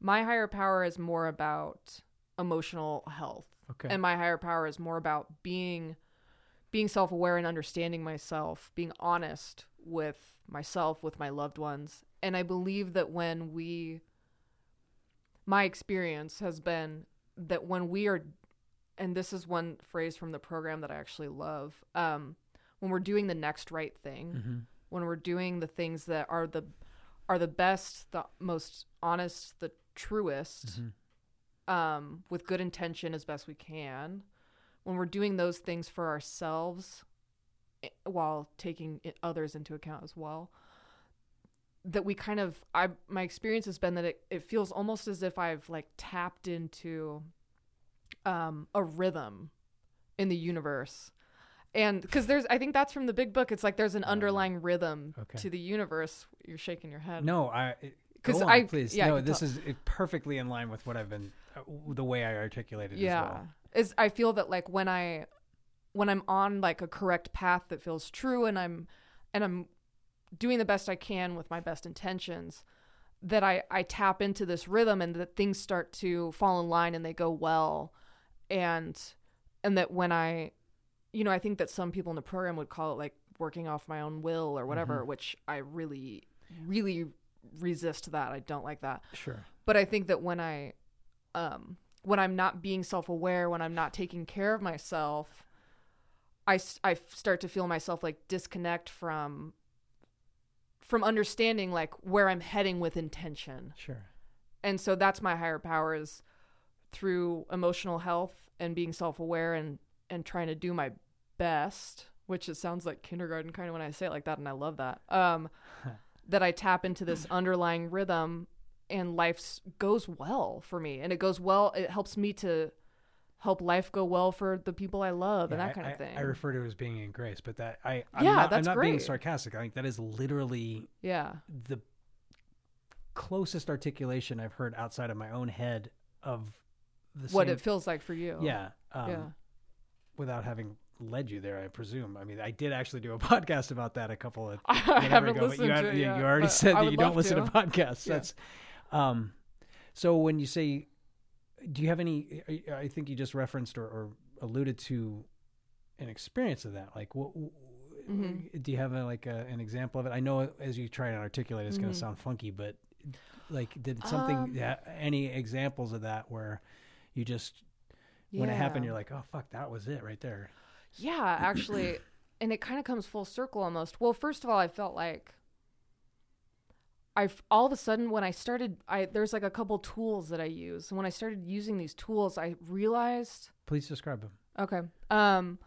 my higher power is more about emotional health.
Okay.
And my higher power is more about being being self-aware and understanding myself, being honest with myself, with my loved ones. And I believe that when we my experience has been that when we are and this is one phrase from the program that I actually love. Um, when we're doing the next right thing,
Mm-hmm.
when we're doing the things that are the are the best, the most honest, the truest,
Mm-hmm.
um, with good intention as best we can, when we're doing those things for ourselves eh, while taking others into account as well, that we kind of I my experience has been that it, it feels almost as if I've like tapped into um a rhythm in the universe. And because there's, I think that's from the big book. It's like there's an underlying rhythm
Okay.
to the universe. You're shaking your head.
No, I. it-
'Cause I-
please.
yeah,
no, this
tell.
is perfectly in line with what I've been, uh, the way I articulated.
yeah
As well.
is i feel that like when i when i'm on like a correct path that feels true and i'm and i'm doing the best i can with my best intentions that i i tap into this rhythm and that things start to fall in line and they go well and and that when i you know i think that some people in the program would call it like working off my own will or whatever which i really really resist that i don't like that
Sure.
but I think that when I um when I'm not being self-aware, when I'm not taking care of myself, I I start to feel myself like disconnect from from understanding like where I'm heading with intention.
Sure.
And so that's my higher power is through emotional health and being self-aware and and trying to do my best, which it sounds like kindergarten kind of when I say it like that and I love that. Um that I tap into this underlying rhythm and life goes well for me and it goes well it helps me to help life go well for the people I love and that kind
I,
of thing.
I refer to it as being in grace, but that I I'm
Yeah,
not, I'm
that's
not being sarcastic. I think that is literally
yeah.
the closest articulation I've heard outside of my own head of the
What
same-
it feels like for you.
Yeah. Um,
yeah.
Without having led you there, I presume. I mean, I did actually do a podcast about that a couple of
I haven't
ago, but
listened
you, had-
to it
you, you already said that you don't listen to,
to.
podcasts.
Yeah.
That's um. So when you say, do you have any? I- think you just referenced or, or alluded to an experience of that. Like, what?
Mhm.
Do you have a, like a, an example of it? I know as you try and articulate, it's going
Mhm.
to sound funky, but like, did something?
Um,
yeah, any examples of that where you just when it happened, you're like, oh fuck, that was it right there.
Yeah, actually, and it kind of comes full circle almost. Well, first of all, I felt like I all of a sudden when I started, I there's like a couple tools that I use, and when I started using these tools, I realized
Please describe them.
okay, um,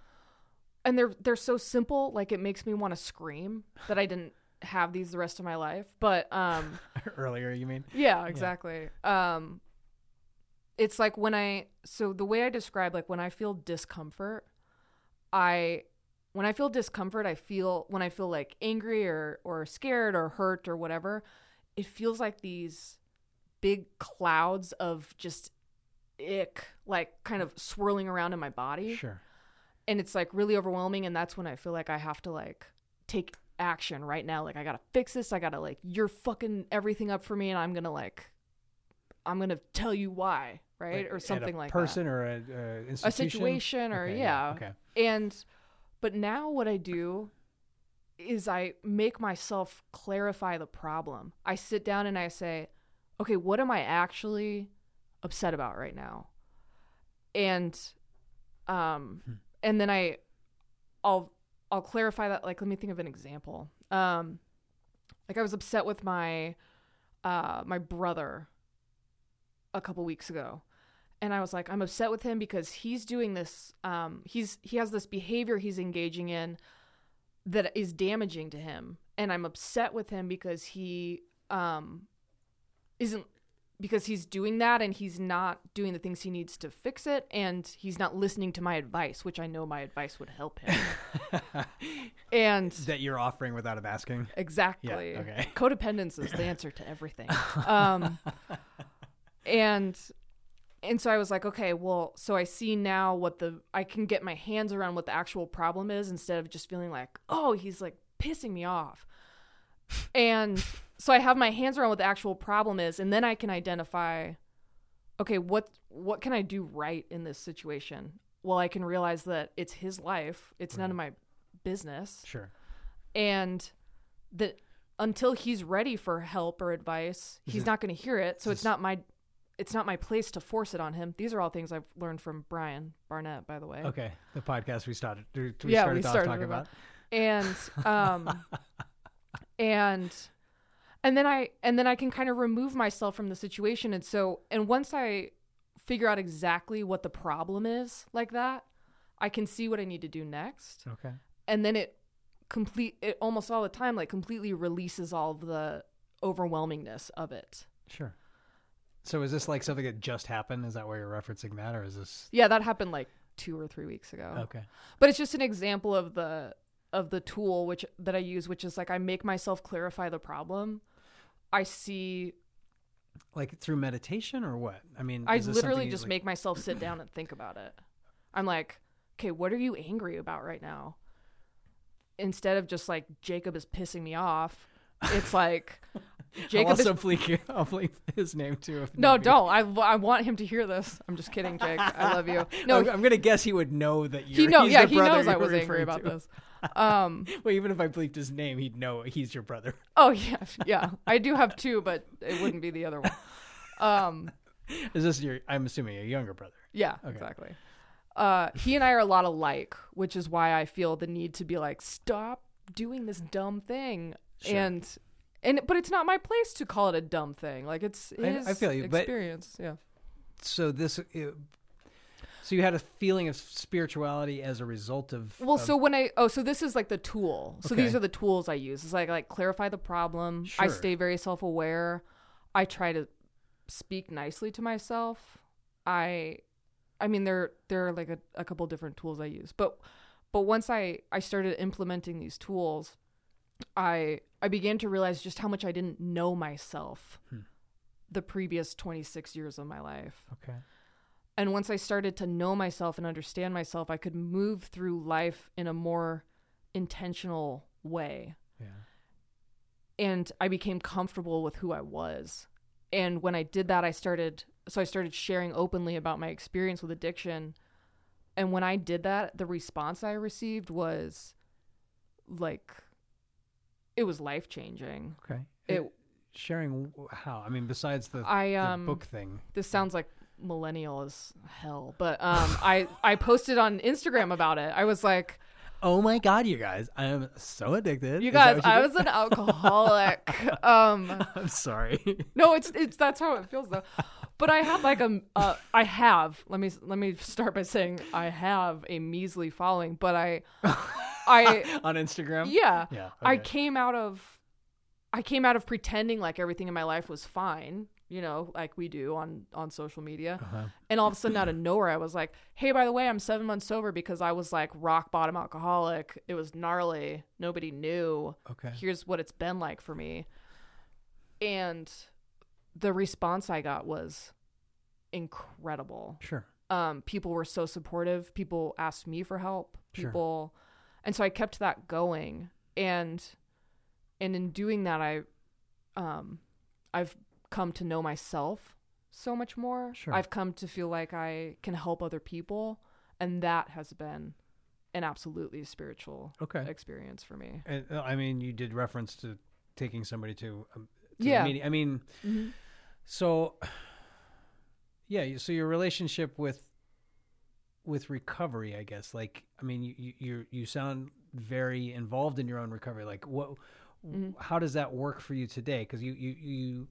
and they're they're so simple, like it makes me want to scream that I didn't have these the rest of my life. But um,
Earlier, you mean?
yeah, exactly. Um, it's like when I so the way I describe like when I feel discomfort, I when I feel discomfort, I feel when I feel like angry or or scared or hurt or whatever, it feels like these big clouds of just ick like kind of swirling around in my body
Sure.
and it's like really overwhelming and that's when i feel like i have to like take action right now like i gotta fix this i gotta like you're fucking everything up for me and i'm gonna like i'm gonna tell you why right
Like,
or something
a
like
person or a, a
that a
institution?
situation or
Okay,
yeah.
Okay.
And but now what i do is i make myself clarify the problem. I sit down and i say okay what am i actually upset about right now? And um
Hmm.
and then i i'll i'll clarify that like let me think of an example. Um like i was upset with my uh my brother a couple weeks ago and i was like i'm upset with him because he's doing this um he's he has this behavior he's engaging in that is damaging to him. And i'm upset with him because he um isn't because he's doing that and he's not doing the things he needs to fix it. And he's not listening to my advice which i know my advice would help him. And
that you're offering without him asking.
exactly.
okay.
codependence is the answer to everything. Um and and so i was like okay well so i see now what the i can get my hands around what the actual problem is instead of just feeling like oh he's like pissing me off and so i have my hands around what the actual problem is and then i can identify okay, what what can I do right in this situation? Well, I can realize that it's his life. It's right. none of my business.
Sure.
And that until he's ready for help or advice, he's mm-hmm. not going to hear it. So it's not my it's not my place to force it on him. These are all things I've learned from Brian Barnett, by the way.
Okay, the podcast we started. We yeah, started we started talking about.
And um, and and then I and then I can kind of remove myself from the situation. And so and once I figure out exactly what the problem is like that, I can see what I need to do next.
Okay.
And then it complete it almost all the time like completely releases all of the overwhelmingness of it.
Sure. So is this like something that just happened? Is that why you're referencing that, or is this?
Yeah, that happened like two or three weeks ago.
Okay.
But it's just an example of the of the tool which that I use, which is like I make myself clarify the problem. I see.
Like through meditation or what? I mean,
I literally just like... make myself sit down and think about it. I'm like, okay, what are you angry about right now? Instead of just like Jacob is pissing me off, it's like
Jacob I'll also is... bleep, I'll bleep his name too.
no, don't. I, I want him to hear this. I'm just kidding, Jake. I love you. No,
I'm, I'm gonna guess he would know that you.
He know, yeah, he knows I was angry about to. this. Um,
well, even if I bleeped his name, he'd know he's your brother.
Oh yeah, yeah. I do have two, but it wouldn't be the other one. Um,
is this your? I'm assuming a younger brother.
Yeah, okay. exactly. Uh, he and I are a lot alike, which is why I feel the need to be like, stop doing this dumb thing, sure. and and but it's not my place to call it a dumb thing. Like it's his I, I feel you, experience. Yeah.
So this. It, so you had a feeling of spirituality as a result of
well.
Of...
So when I oh, so this is like the tool. So okay. these are the tools I use. It's like like clarify the problem. Sure. I stay very self aware. I try to speak nicely to myself. I, I mean there there are like a, a couple different tools I use, but but once I I started implementing these tools, I I began to realize just how much I didn't know myself hmm. the previous 26 years of my life.
Okay.
And once I started to know myself and understand myself, I could move through life in a more intentional way.
Yeah.
And I became comfortable with who I was. And when I did that, I started so I started sharing openly about my experience with addiction. And when I did that, the response I received was like it was life changing.
Okay. It, it, sharing how? I mean, besides the,
I, um,
the book thing.
This sounds like millennial as hell, but um, I I posted on Instagram about it. I was like.
Oh my god, you guys! I am so addicted.
You guys, I was an alcoholic. um,
I'm sorry.
No, it's it's that's how it feels though. But I have like a uh, I have. Let me let me start by saying I have a measly following, but I I
on Instagram.
Yeah. Yeah. Okay. I came out of I came out of pretending like everything in my life was fine, you know, like we do on on social media. Uh-huh. And all of a sudden out of nowhere I was like, "Hey, by the way, I'm 7 months sober because I was like rock bottom alcoholic. It was gnarly. Nobody knew.
Okay.
Here's what it's been like for me." And the response I got was incredible.
Sure.
Um, people were so supportive. People asked me for help. People sure and so I kept that going and and in doing that I um I've come to know myself so much more.
Sure.
I've come to feel like I can help other people and that has been an absolutely spiritual
okay.
experience for me.
And, uh, I mean, you did reference to taking somebody to, um,
to yeah.
I mean, mm-hmm. so yeah, so your relationship with with recovery, I guess. Like, I mean, you you you sound very involved in your own recovery. Like, what? Mm-hmm. How does that work for you today? Because you you you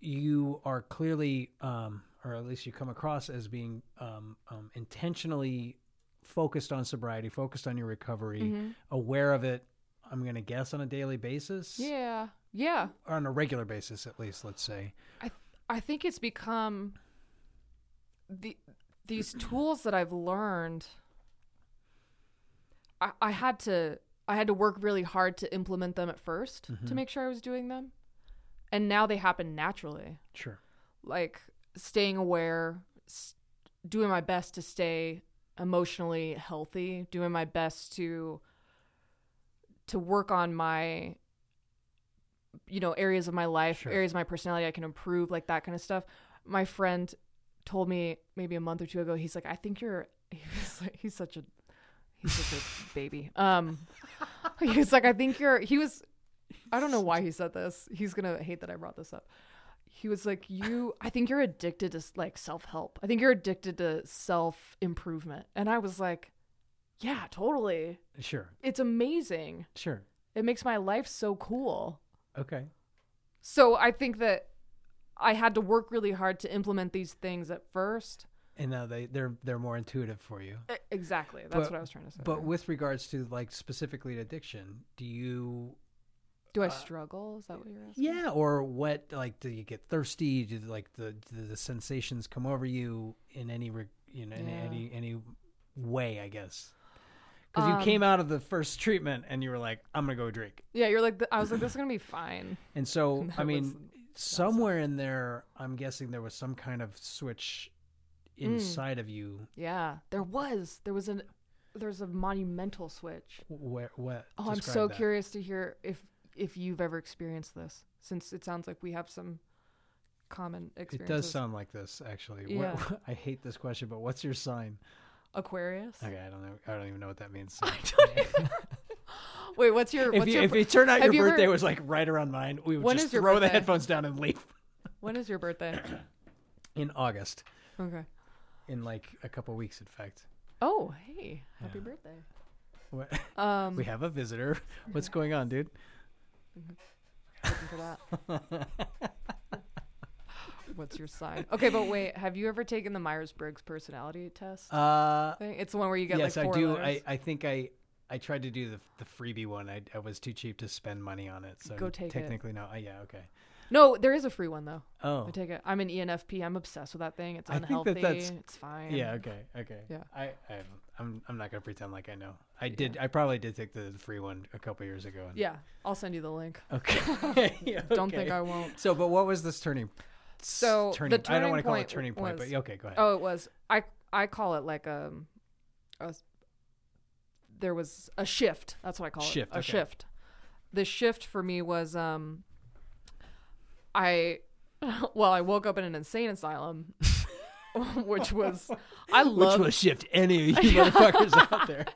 you are clearly, um, or at least you come across as being um, um, intentionally focused on sobriety, focused on your recovery, mm-hmm. aware of it. I'm going to guess on a daily basis.
Yeah, yeah,
or on a regular basis, at least. Let's say.
I I think it's become the these tools that I've learned, I, I had to I had to work really hard to implement them at 1st mm-hmm. to make sure I was doing them, and now they happen naturally.
Sure,
like staying aware, doing my best to stay emotionally healthy, doing my best to to work on my you know areas of my life, sure. areas of my personality I can improve, like that kind of stuff my friend told me maybe a month or two ago. He's like, I think you're. He was like, he's such a he's such a baby. Um, he was like, I think you're. He was. I don't know why he said this. He's gonna hate that I brought this up. He was like, you. I think you're addicted to like self help. I think you're addicted to self improvement. And I was like, yeah, totally.
Sure.
It's amazing.
Sure.
It makes my life so cool.
Okay.
So I think that I had to work really hard to implement these things at first.
And now they they're they're more intuitive for you.
Exactly. That's
But-
what I was trying to say.
But with regards to like specifically to addiction, do you
do I struggle? Is that what you're asking?
yeah or what like do you get thirsty? Do like the do the sensations come over you in any you know in
Yeah.
any any way? I guess because
Um,
you came out of the first treatment and you were like, I'm gonna go drink.
Yeah, you're like, I was like, this is gonna be fine.
And so,
And
I mean, somewhere in there, I'm guessing there was some kind of switch
Mm.
inside of you.
Yeah, there was, there was an, there's a monumental switch.
Where, what?
Oh, I'm so
that.
curious to hear if if you've ever experienced this, since it sounds like we have some common
experience.
It
does sound like this, actually.
Yeah.
What, I hate this question, but what's your sign?
Aquarius.
Okay, I don't know. I don't even know what that means. so-
I don't even- Wait, what's your
if,
what's
you,
your
if it turned out your
you
birthday
ever-
was like right around mine, we would just throw the headphones down and leave.
when is your birthday?
In August,
okay.
In like a couple weeks, in fact.
Oh, hey, happy
Yeah.
birthday.
What,
Um,
we have a visitor. What's going on, dude?
looking for that. What's your sign? Okay, but wait, have you ever taken the Myers Briggs personality test?
Uh,
thing? It's the one where you get
yes,
like four
I do.
letters.
I, I think I I tried to do the the freebie one. I, I was too cheap to spend money on it. So
Go take it.
technically no. Uh, yeah, okay.
No, there is a free one though.
Oh,
I take it. I'm an ENFP. I'm obsessed with that thing. It's
I think that
unhealthy.
that's-
It's fine.
yeah, okay, okay.
Yeah.
I, I'm I'm not gonna pretend like I know. I did. I probably did take the free one a couple years ago. and-
Yeah, I'll send you the link.
Okay. Yeah,
Don't think. I won't.
So, but what was this turning?
So, the
turning. I don't want to call it turning point,
was-
but okay, go ahead.
Oh, it was. I I call it like a, a there was a shift. That's what I call
Shift,
it. A
okay.
shift. The shift for me was um I well, I woke up in an insane asylum which was I
Which
love
will shift any of you motherfuckers out there.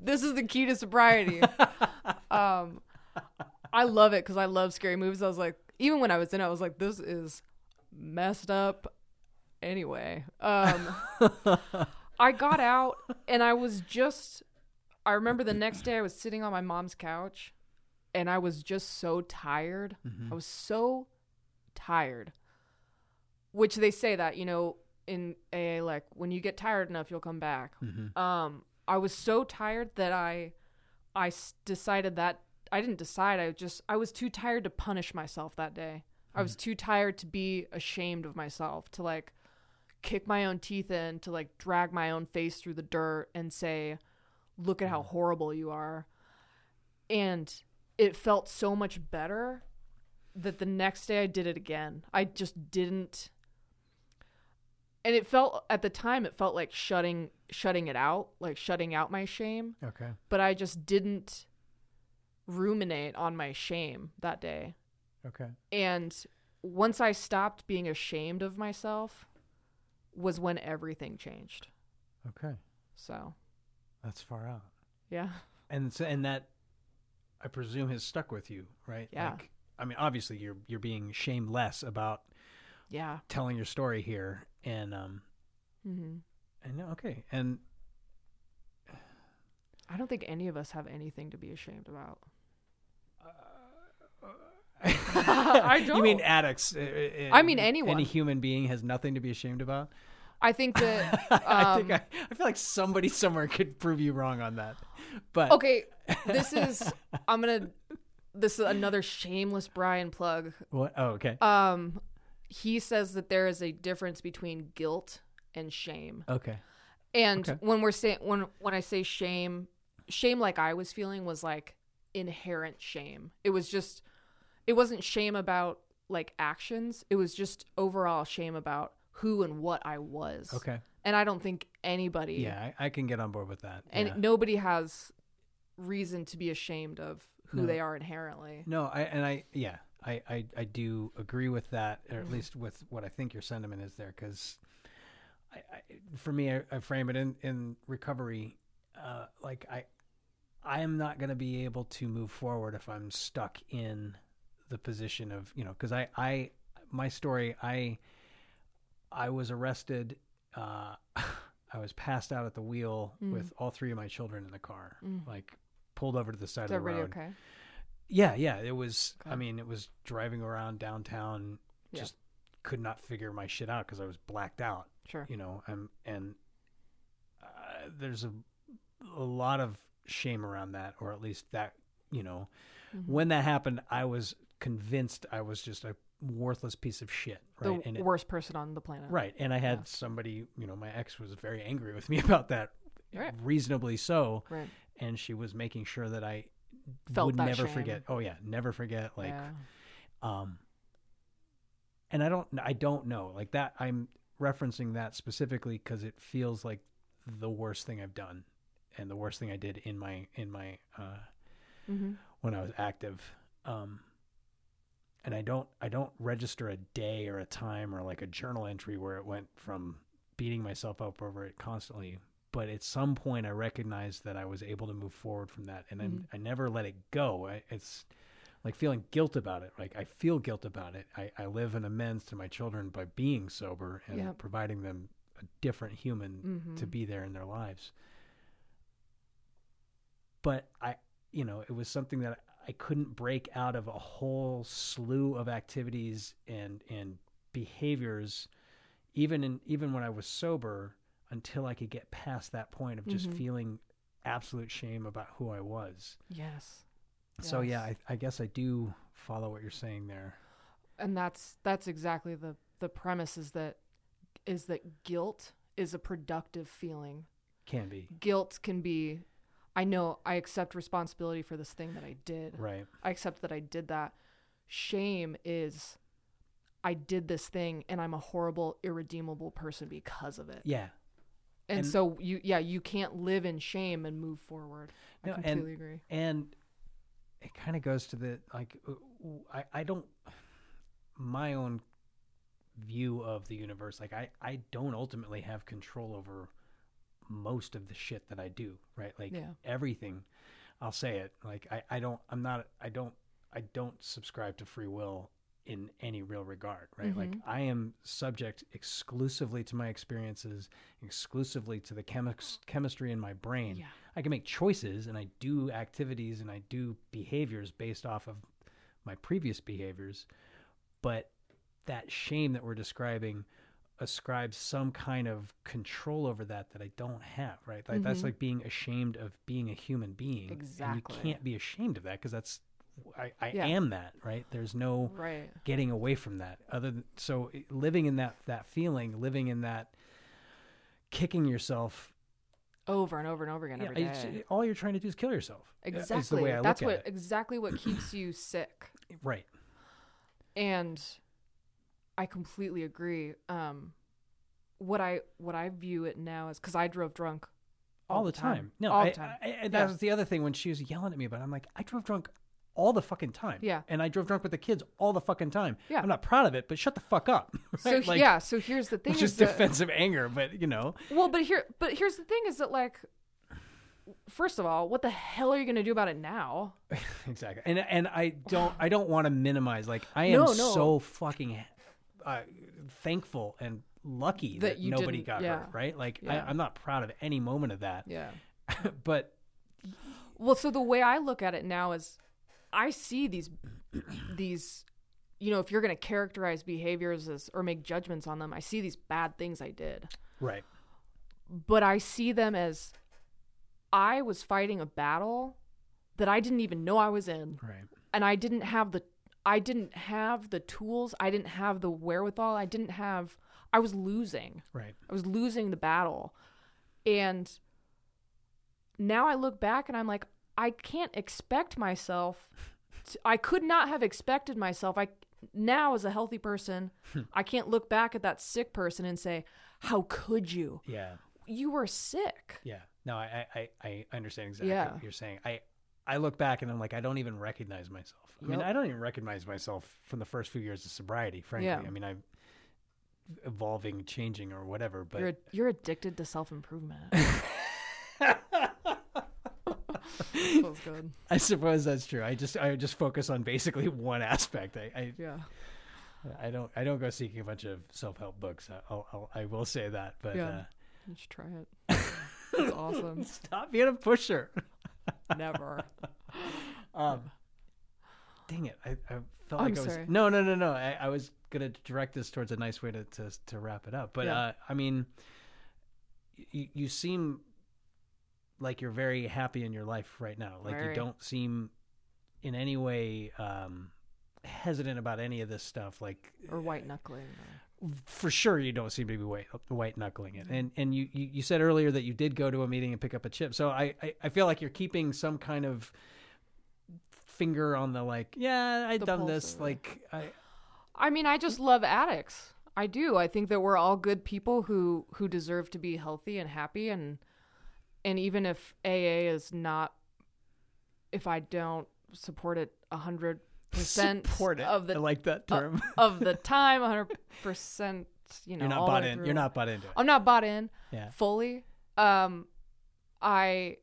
this is the key to sobriety. um, I love it because I love scary movies. I was like, even when I was in, it, I was like, this is messed up. Anyway, um, I got out and I was just. I remember the next day I was sitting on my mom's couch, and I was just so tired. I was so tired. Which they say that you know in AA, like when you get tired enough, you'll come back
Mhm.
um i was so tired that I I decided that i didn't decide i just i was too tired to punish myself that day i was too tired to be ashamed of myself to like kick my own teeth in to like drag my own face through the dirt and say look at how horrible you are and it felt so much better that the next day i did it again i just didn't and it felt at the time it felt like shutting shutting it out like shutting out my shame
Okay.
but i just didn't ruminate on my shame that day
Okay.
and once i stopped being ashamed of myself was when everything changed
Okay.
so
That's far out.
yeah
And so, and that, I presume, has stuck with you, right?
Yeah.
Like, I mean, obviously, you're you're being shameless about
yeah
telling your story here, and um,
hmm
and okay, and
i don't think any of us have anything to be ashamed about
I You mean
don't.
addicts? uh, uh,
I mean anyone.
Any human being has nothing to be ashamed about.
I think that
I think
um,
I, I feel like somebody somewhere could prove you wrong on that. But
okay this is i'm gonna this is another shameless brian plug
what? Oh, okay.
um he says that there is a difference between guilt and shame
okay.
and
Okay.
when we're saying when when i say shame shame like i was feeling was like inherent shame it was just it wasn't shame about like actions it was just overall shame about who and what i was
Okay.
and i don't think anybody
Yeah, I, I can get on board with that.
and
yeah.
nobody has reason to be ashamed of who
No.
they are inherently
No, I and I yeah, I, I, I do agree with that, or at least with what I think your sentiment is there. Because I, I, for me, I, I frame it in in recovery, uh, like I, I am not going to be able to move forward if I'm stuck in the position of you know because I I my story I I was arrested. Uh, I was passed out at the wheel
Mm.
with all three of my children in the car,
Mm.
like pulled over to the side
Is
of the road.
okay?
Yeah, yeah. It was. I mean, it was driving around downtown.
Yeah.
Just could not figure my shit out because I was blacked out.
Sure.
You know, and and uh, there's a a lot of shame around that, or at least that. You know,
Mhm.
when that happened, I was convinced I was just a worthless piece of shit. Right.
The
and it,
worst person on the planet.
Right. And I had
Yeah.
somebody, you know, my ex was very angry with me about that,
Right.
reasonably so.
Right.
And she was making sure that I
Felt
would
that
never
shame.
forget. Oh yeah, never forget. Like,
yeah.
um, and I don't, I don't know like that. I'm referencing that specifically because it feels like the worst thing I've done, and the worst thing I did in my in my uh,
hmm
when I was active. Um, and I don't I don't register a day or a time or like a journal entry where it went from beating myself up over it constantly. But at some point, I recognized that I was able to move forward from that, and
Mhm.
I, never let it go. I, it's like feeling guilt about it. Like I feel guilt about it. I, I live an amends to my children by being sober and
Yep.
providing them a different human
hmm
to be there in their lives. But I, you know, it was something that I couldn't break out of a whole slew of activities and and behaviors, even in even when I was sober, until I could get past that point of just
Mhm.
feeling absolute shame about who I was.
Yes.
So yeah, I, I guess I do follow what you're saying there.
and that's that's exactly the the premise is that is that guilt is a productive feeling
Can be
guilt can be i know i accept responsibility for this thing that i did.
Right.
i accept that i did that. Shame is i did this thing and i'm a horrible irredeemable person because of it.
Yeah,
and,
And-
so you yeah you can't live in shame and move forward. I
No, and-
completely agree.
and it kind of goes to the like I, w- I, I don't my own view of the universe like I I don't ultimately have control over most of the shit that I do right? Like
Yeah.
everything. I'll say it. Like I I don't I'm not I don't I don't subscribe to free will in any real regard right? Like
Mhm.
I am subject exclusively to my experiences exclusively to the chemis- chemistry in my brain.
Yeah.
I can make choices and I do activities and I do behaviors based off of my previous behaviors, but that shame that we're describing ascribes some kind of control over that that I don't have, right? Like that's
Mhm.
like being ashamed of being a human being.
Exactly.
And you can't be ashamed of that because that's I, I
Yeah.
am that, right? There's no
right
getting away from that other than so living in that that feeling, living in that kicking yourself
over and over and over again
yeah,
every day
all you're trying to do is kill yourself.
exactly
Is the way I
that's
look
what
at it.
exactly what keeps you sick
Right.
and I completely agree. Um, what I what I view it now is because I drove drunk
All, the time. No,
all
I,
the time.
I, I, that
Yeah.
was the other thing when she was yelling at me, but I'm like, I drove drunk all the fucking time.
Yeah.
And I drove drunk with the kids all the fucking time.
Yeah.
I'm not proud of it, but shut the fuck up.
so
Like,
yeah. So here's the thing:
just
that,
defensive anger, but you know.
well, but here, but here's the thing: is that like, first of all, what the hell are you gonna do about it now?
exactly. And and I don't I don't want to minimize. Like I am
No, no.
so fucking uh, thankful and lucky that,
That
nobody got
yeah.
hurt. Right. Like
Yeah.
I, I'm not proud of any moment of that.
Yeah.
but
Well, so the way I look at it now is, I see these, these, you know, if you're gonna characterize behaviors as or make judgments on them, I see these bad things I did.
right.
but I see them as I was fighting a battle that I didn't even know I was in
Right.
and I didn't have the I didn't have the tools, I didn't have the wherewithal, I didn't have I was losing.
Right.
I was losing the battle. And now I look back and I'm like I can't expect myself to, I could not have expected myself. I now as a healthy person, hmm. I can't look back at that sick person and say, "How could you?"
Yeah.
you were sick.
Yeah. No, I I, I I understand exactly
Yeah.
what you're saying. I I look back and I'm like, I don't even recognize myself. I mean, I don't even recognize myself from the first few years of sobriety. Frankly,
Yeah.
I mean, I'm evolving, changing, or whatever. But
you're you're addicted to self improvement. Feels good.
I suppose that's true. I just I just focus on basically one aspect. I I,
Yeah.
I don't I don't go seeking a bunch of self help books. I'll, I'll I will say that. But
Yeah. You should try it. It's awesome.
uh, stop being a pusher.
Never.
Um, dang it! I, I felt
I'm
like I was
sorry.
no no no no. I, I was gonna direct this towards a nice way to to, to wrap it up. But
Yeah.
uh, I mean, you, you seem like you're very happy in your life right now. Like you don't seem in any way um, hesitant about any of this stuff. Like
Or white knuckling.
For sure you don't seem to be white white knuckling it. And and you, you you said earlier that you did go to a meeting and pick up a chip. So I, I, I feel like you're keeping some kind of finger on the like, yeah, I've done this. Like I
I mean, I just love addicts. I do. I think that we're all good people who who deserve to be healthy and happy and and even if AA is not if I don't support it a hundred percent
support it.
of the
I like that
uh,
term.
of the time, hundred percent you know
you're not bought in. You're not bought into it.
I'm not bought in
Yeah.
fully. Um I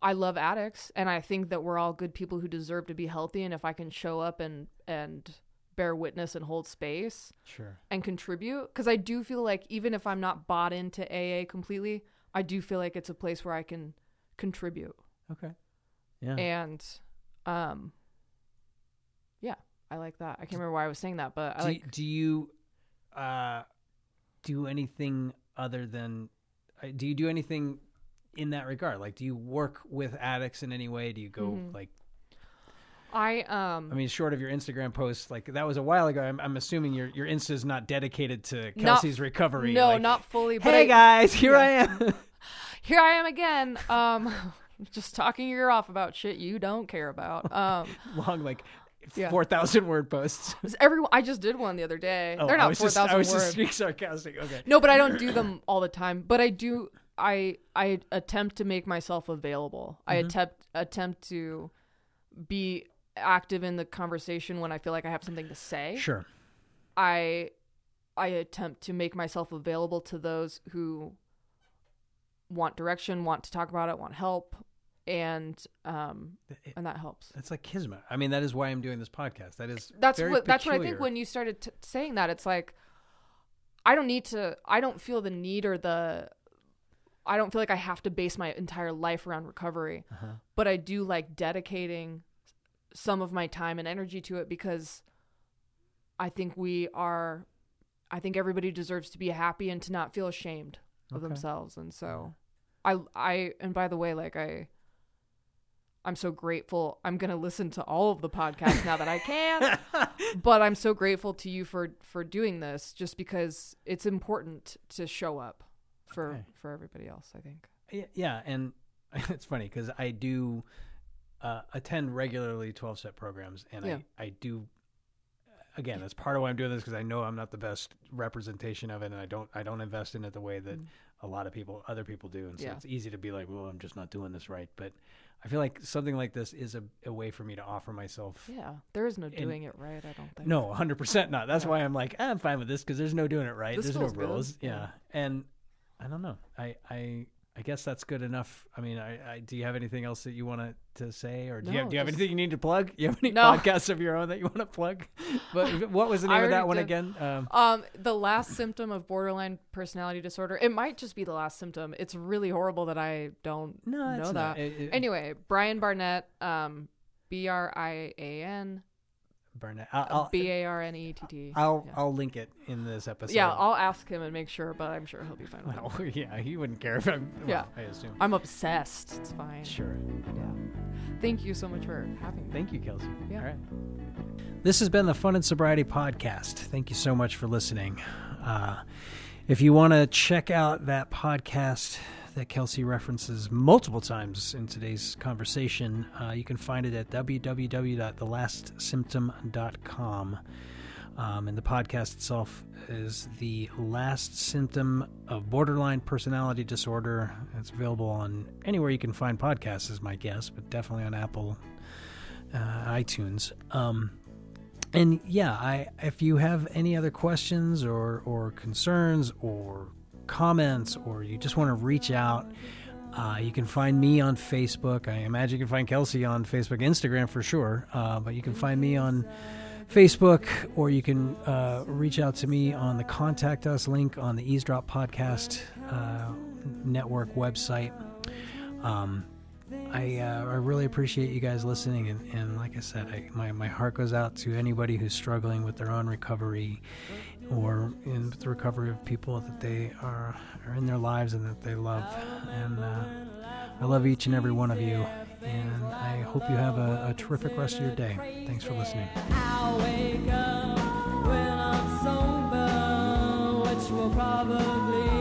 I love addicts and I think that we're all good people who deserve to be healthy and if I can show up and and bear witness and hold space
Sure.
and contribute because I do feel like even if I'm not bought into AA completely, I do feel like it's a place where I can contribute.
Okay. Yeah.
And um I like that. I can't remember why I was saying that, but I
do,
like
do you uh do anything other than uh, do you do anything in that regard like do you work with addicts in any way do you go
Mhm.
like
I um
i mean short of your instagram posts like that was a while ago i'm, I'm assuming your your insta is not dedicated to
Not-
kelsey's recovery
no,
like,
not fully, but
hey
I,
guys here
yeah.
i am
here I am again. Um just talking your ear off about shit you don't care about. Um
long like
Yeah.
4000 word posts
everyone I just did one the other day.
oh,
They're
I
not
was
four
just, I
thousand
was
words.
just being sarcastic okay
No, but I don't do them all the time. But I do. I I attempt to make myself available. I
Mm-hmm.
attempt attempt to be active in the conversation when I feel like I have something to say.
sure
I I attempt to make myself available to those who want direction, want to talk about it, want help, and um
It-
and that helps.
it's like kismet i mean that is why i'm doing this podcast that is
that's what that's what I think when you started t- saying that it's like I don't need to I don't feel the need or the I don't feel like I have to base my entire life around recovery
Uh-huh.
but I do like dedicating some of my time and energy to it because I think we are I think everybody deserves to be happy and to not feel ashamed of
Okay.
themselves and so I I and by the way like I I'm so grateful. I'm gonna listen to all of the podcasts now that I can. but I'm so grateful to you for for doing this, just because it's important to show up for
Okay.
for everybody else. I think.
Yeah and it's funny because i do uh, attend regularly 12 step programs and
Yeah.
I, I do again that's part of why i'm doing this because i know i'm not the best representation of it and i don't i don't invest in it the way that
Mm.
a lot of people other people do and so
Yeah.
it's easy to be like well i'm just not doing this right but i feel like something like this is a, a way for me to offer myself
Yeah, there is no doing it right. I don't think.
no, 100% not. That's
Yeah.
why I'm like, "Ah, I'm fine with this because there's no doing it right.
This
there's no rules. Yeah.
Yeah.
And I don't know. I, I, I guess that's good enough. I mean, I, I do you have anything else that you want to say or do you have, do you have anything you need to plug? You have any
No.
podcasts of your own that you want to plug? But what was the name of that
already
one
did.
again? Um,
Um, the last symptom of borderline personality disorder. It might just be the last symptom. It's really horrible that I don't
no,
know that.
It- it-
Anyway, Brian Barnett, um, B R I A N
I'll, I'll,
B A R N E T T.
I'll,
yeah.
I'll link it in this episode.
Yeah, I'll ask him and make sure, but I'm sure he'll be fine it.
Well, yeah, he wouldn't care if I'm. well,
Yeah.
I assume.
I'm obsessed. It's fine.
Sure.
Yeah. Thank you so much for having me.
Thank you, Kelsey.
Yeah.
All right. This has been the Fun and Sobriety Podcast. Thank you so much for listening. Uh, if you want to check out that podcast that Kelsey references multiple times in today's conversation, uh, you can find it at www.thelastsymptom.com. Um, and the podcast itself is The Last Symptom of Borderline Personality Disorder. It's available on anywhere you can find podcasts, is my guess, but definitely on Apple, uh, iTunes. Um, and yeah, I if you have any other questions or, or concerns or comments or you just want to reach out, uh, you can find me on Facebook. I imagine you can find Kelsey on Facebook, Instagram for sure. Uh, but you can find me on Facebook or you can uh, reach out to me on the contact us link on the Eavesdrop Podcast uh, Network website. Um, I, uh, I really appreciate you guys listening. And, and like I said, I, my, my heart goes out to anybody who's struggling with their own recovery or in the recovery of people that they are, are in their lives and that they love. And uh, I love each and every one of you. And I hope you have a, a terrific rest of your day. Thanks for listening. probably